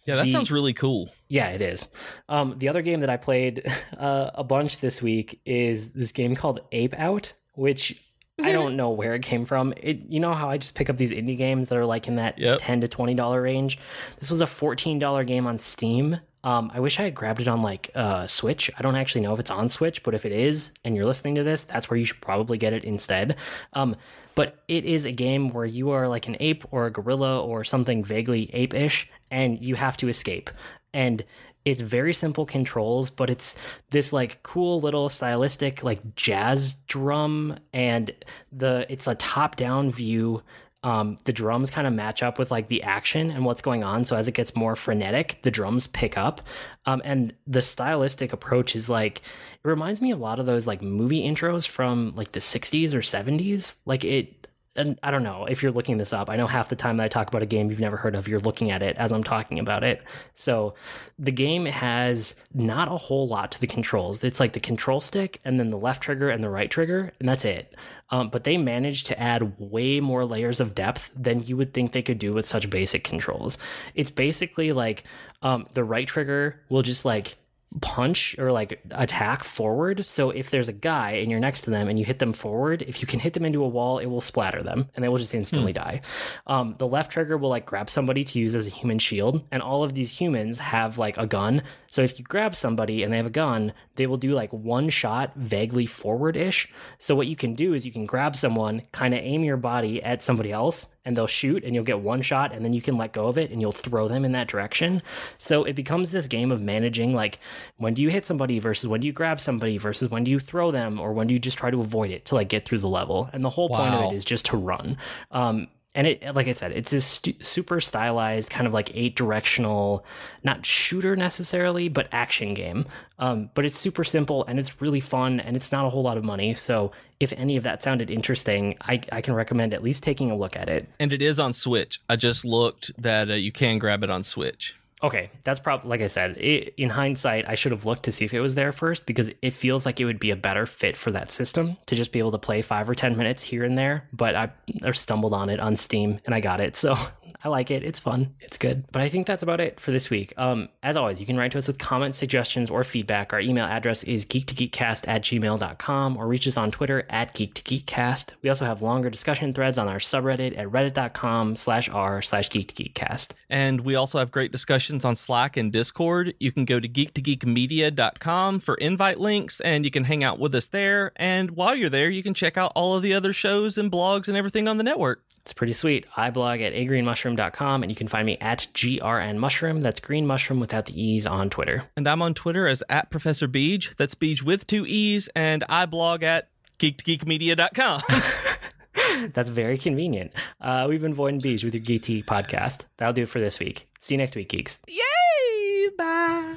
Yeah, that The- sounds really cool. Yeah, it is. Um, the other game that I played <laughs> uh, a bunch this week is this game called Ape Out, which I don't know where it came from. It, you know how I just pick up these indie games that are like in that Yep. ten to twenty dollar range. This was a fourteen dollar game on Steam. Um, I wish I had grabbed it on like uh, Switch. I don't actually know if it's on Switch, but if it is, and you're listening to this, that's where you should probably get it instead. Um, but it is a game where you are like an ape or a gorilla or something vaguely ape-ish, and you have to escape. And it's very simple controls, but it's this like cool little stylistic like jazz drum, and the it's a top-down view. Um, the drums kind of match up with like the action and what's going on. So as it gets more frenetic, the drums pick up. Um, and the stylistic approach is like it reminds me a lot of those like movie intros from like the 60s or 70s. Like it and I don't know if you're looking this up. I know half the time that I talk about a game you've never heard of, you're looking at it as I'm talking about it. So the game has not a whole lot to the controls. It's like the control stick and then the left trigger and the right trigger, and that's it. Um, but they managed to add way more layers of depth than you would think they could do with such basic controls. It's basically like um, the right trigger will just like punch or like attack forward. So if there's a guy and you're next to them and you hit them forward, if you can hit them into a wall, it will splatter them and they will just instantly die. Um, the left trigger will like grab somebody to use as a human shield, and all of these humans have like a gun. So if you grab somebody and they have a gun, they will do like one shot vaguely forward ish. So what you can do is you can grab someone, kind of aim your body at somebody else, and they'll shoot and you'll get one shot and then you can let go of it and you'll throw them in that direction. So it becomes this game of managing like when do you hit somebody versus when do you grab somebody versus when do you throw them or when do you just try to avoid it to like get through the level. And the whole point of it is just to run. Um, and it, like I said, it's this stu- super stylized, kind of like eight directional, not shooter necessarily, but action game. Um, but it's super simple and it's really fun and it's not a whole lot of money. So if any of that sounded interesting, I, I can recommend at least taking a look at it. And it is on Switch. I just looked that uh, you can grab it on Switch. Okay, that's probably like I said. It, in hindsight, I should have looked to see if it was there first because it feels like it would be a better fit for that system to just be able to play five or ten minutes here and there. But I, I stumbled on it on Steam and I got it, <laughs> so I like it. It's fun. It's good. But I think that's about it for this week. Um, as always, you can write to us with comments, suggestions, or feedback. Our email address is geek2geekcast at gmail.com or reach us on Twitter at geek2geekcast. We also have longer discussion threads on our subreddit at reddit.com slash r slash geek2geekcast. And we also have great discussions on Slack and Discord. You can go to geek2geekmedia.com for invite links and you can hang out with us there. And while you're there, you can check out all of the other shows and blogs and everything on the network. It's pretty sweet. I blog at agreenmushroom.com and you can find me at grn mushroom. That's green mushroom without the E's on Twitter. And I'm on Twitter as at Professor Beej. That's Beej with two E's. And I blog at geek2geekmedia.com. <laughs> That's very convenient. Uh, we've been Void and Beej with your GT podcast. That'll do it for this week. See you next week, geeks. Yay! Bye.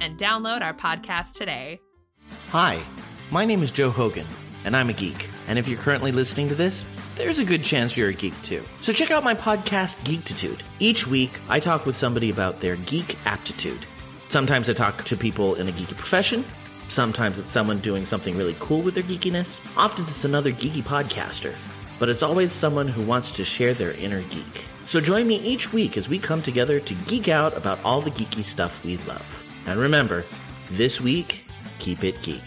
and download our podcast today. Hi, my name is Joe Hogan, and I'm a geek. And if you're currently listening to this, there's a good chance you're a geek too. So check out my podcast, Geektitude. Each week, I talk with somebody about their geek aptitude. Sometimes I talk to people in a geeky profession. Sometimes it's someone doing something really cool with their geekiness. Often it's another geeky podcaster. But it's always someone who wants to share their inner geek. So join me each week as we come together to geek out about all the geeky stuff we love. And remember, this week, keep it geek.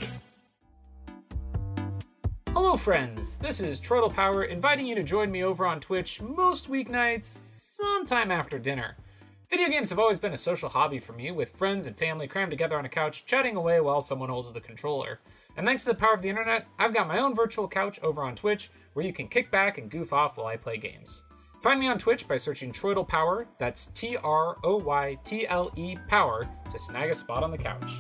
Hello, friends. This is Troytle Power inviting you to join me over on Twitch most weeknights, sometime after dinner. Video games have always been a social hobby for me, with friends and family crammed together on a couch, chatting away while someone holds the controller. And thanks to the power of the internet, I've got my own virtual couch over on Twitch where you can kick back and goof off while I play games. Find me on Twitch by searching Troytle Power, that's T R O Y T L E Power, to snag a spot on the couch.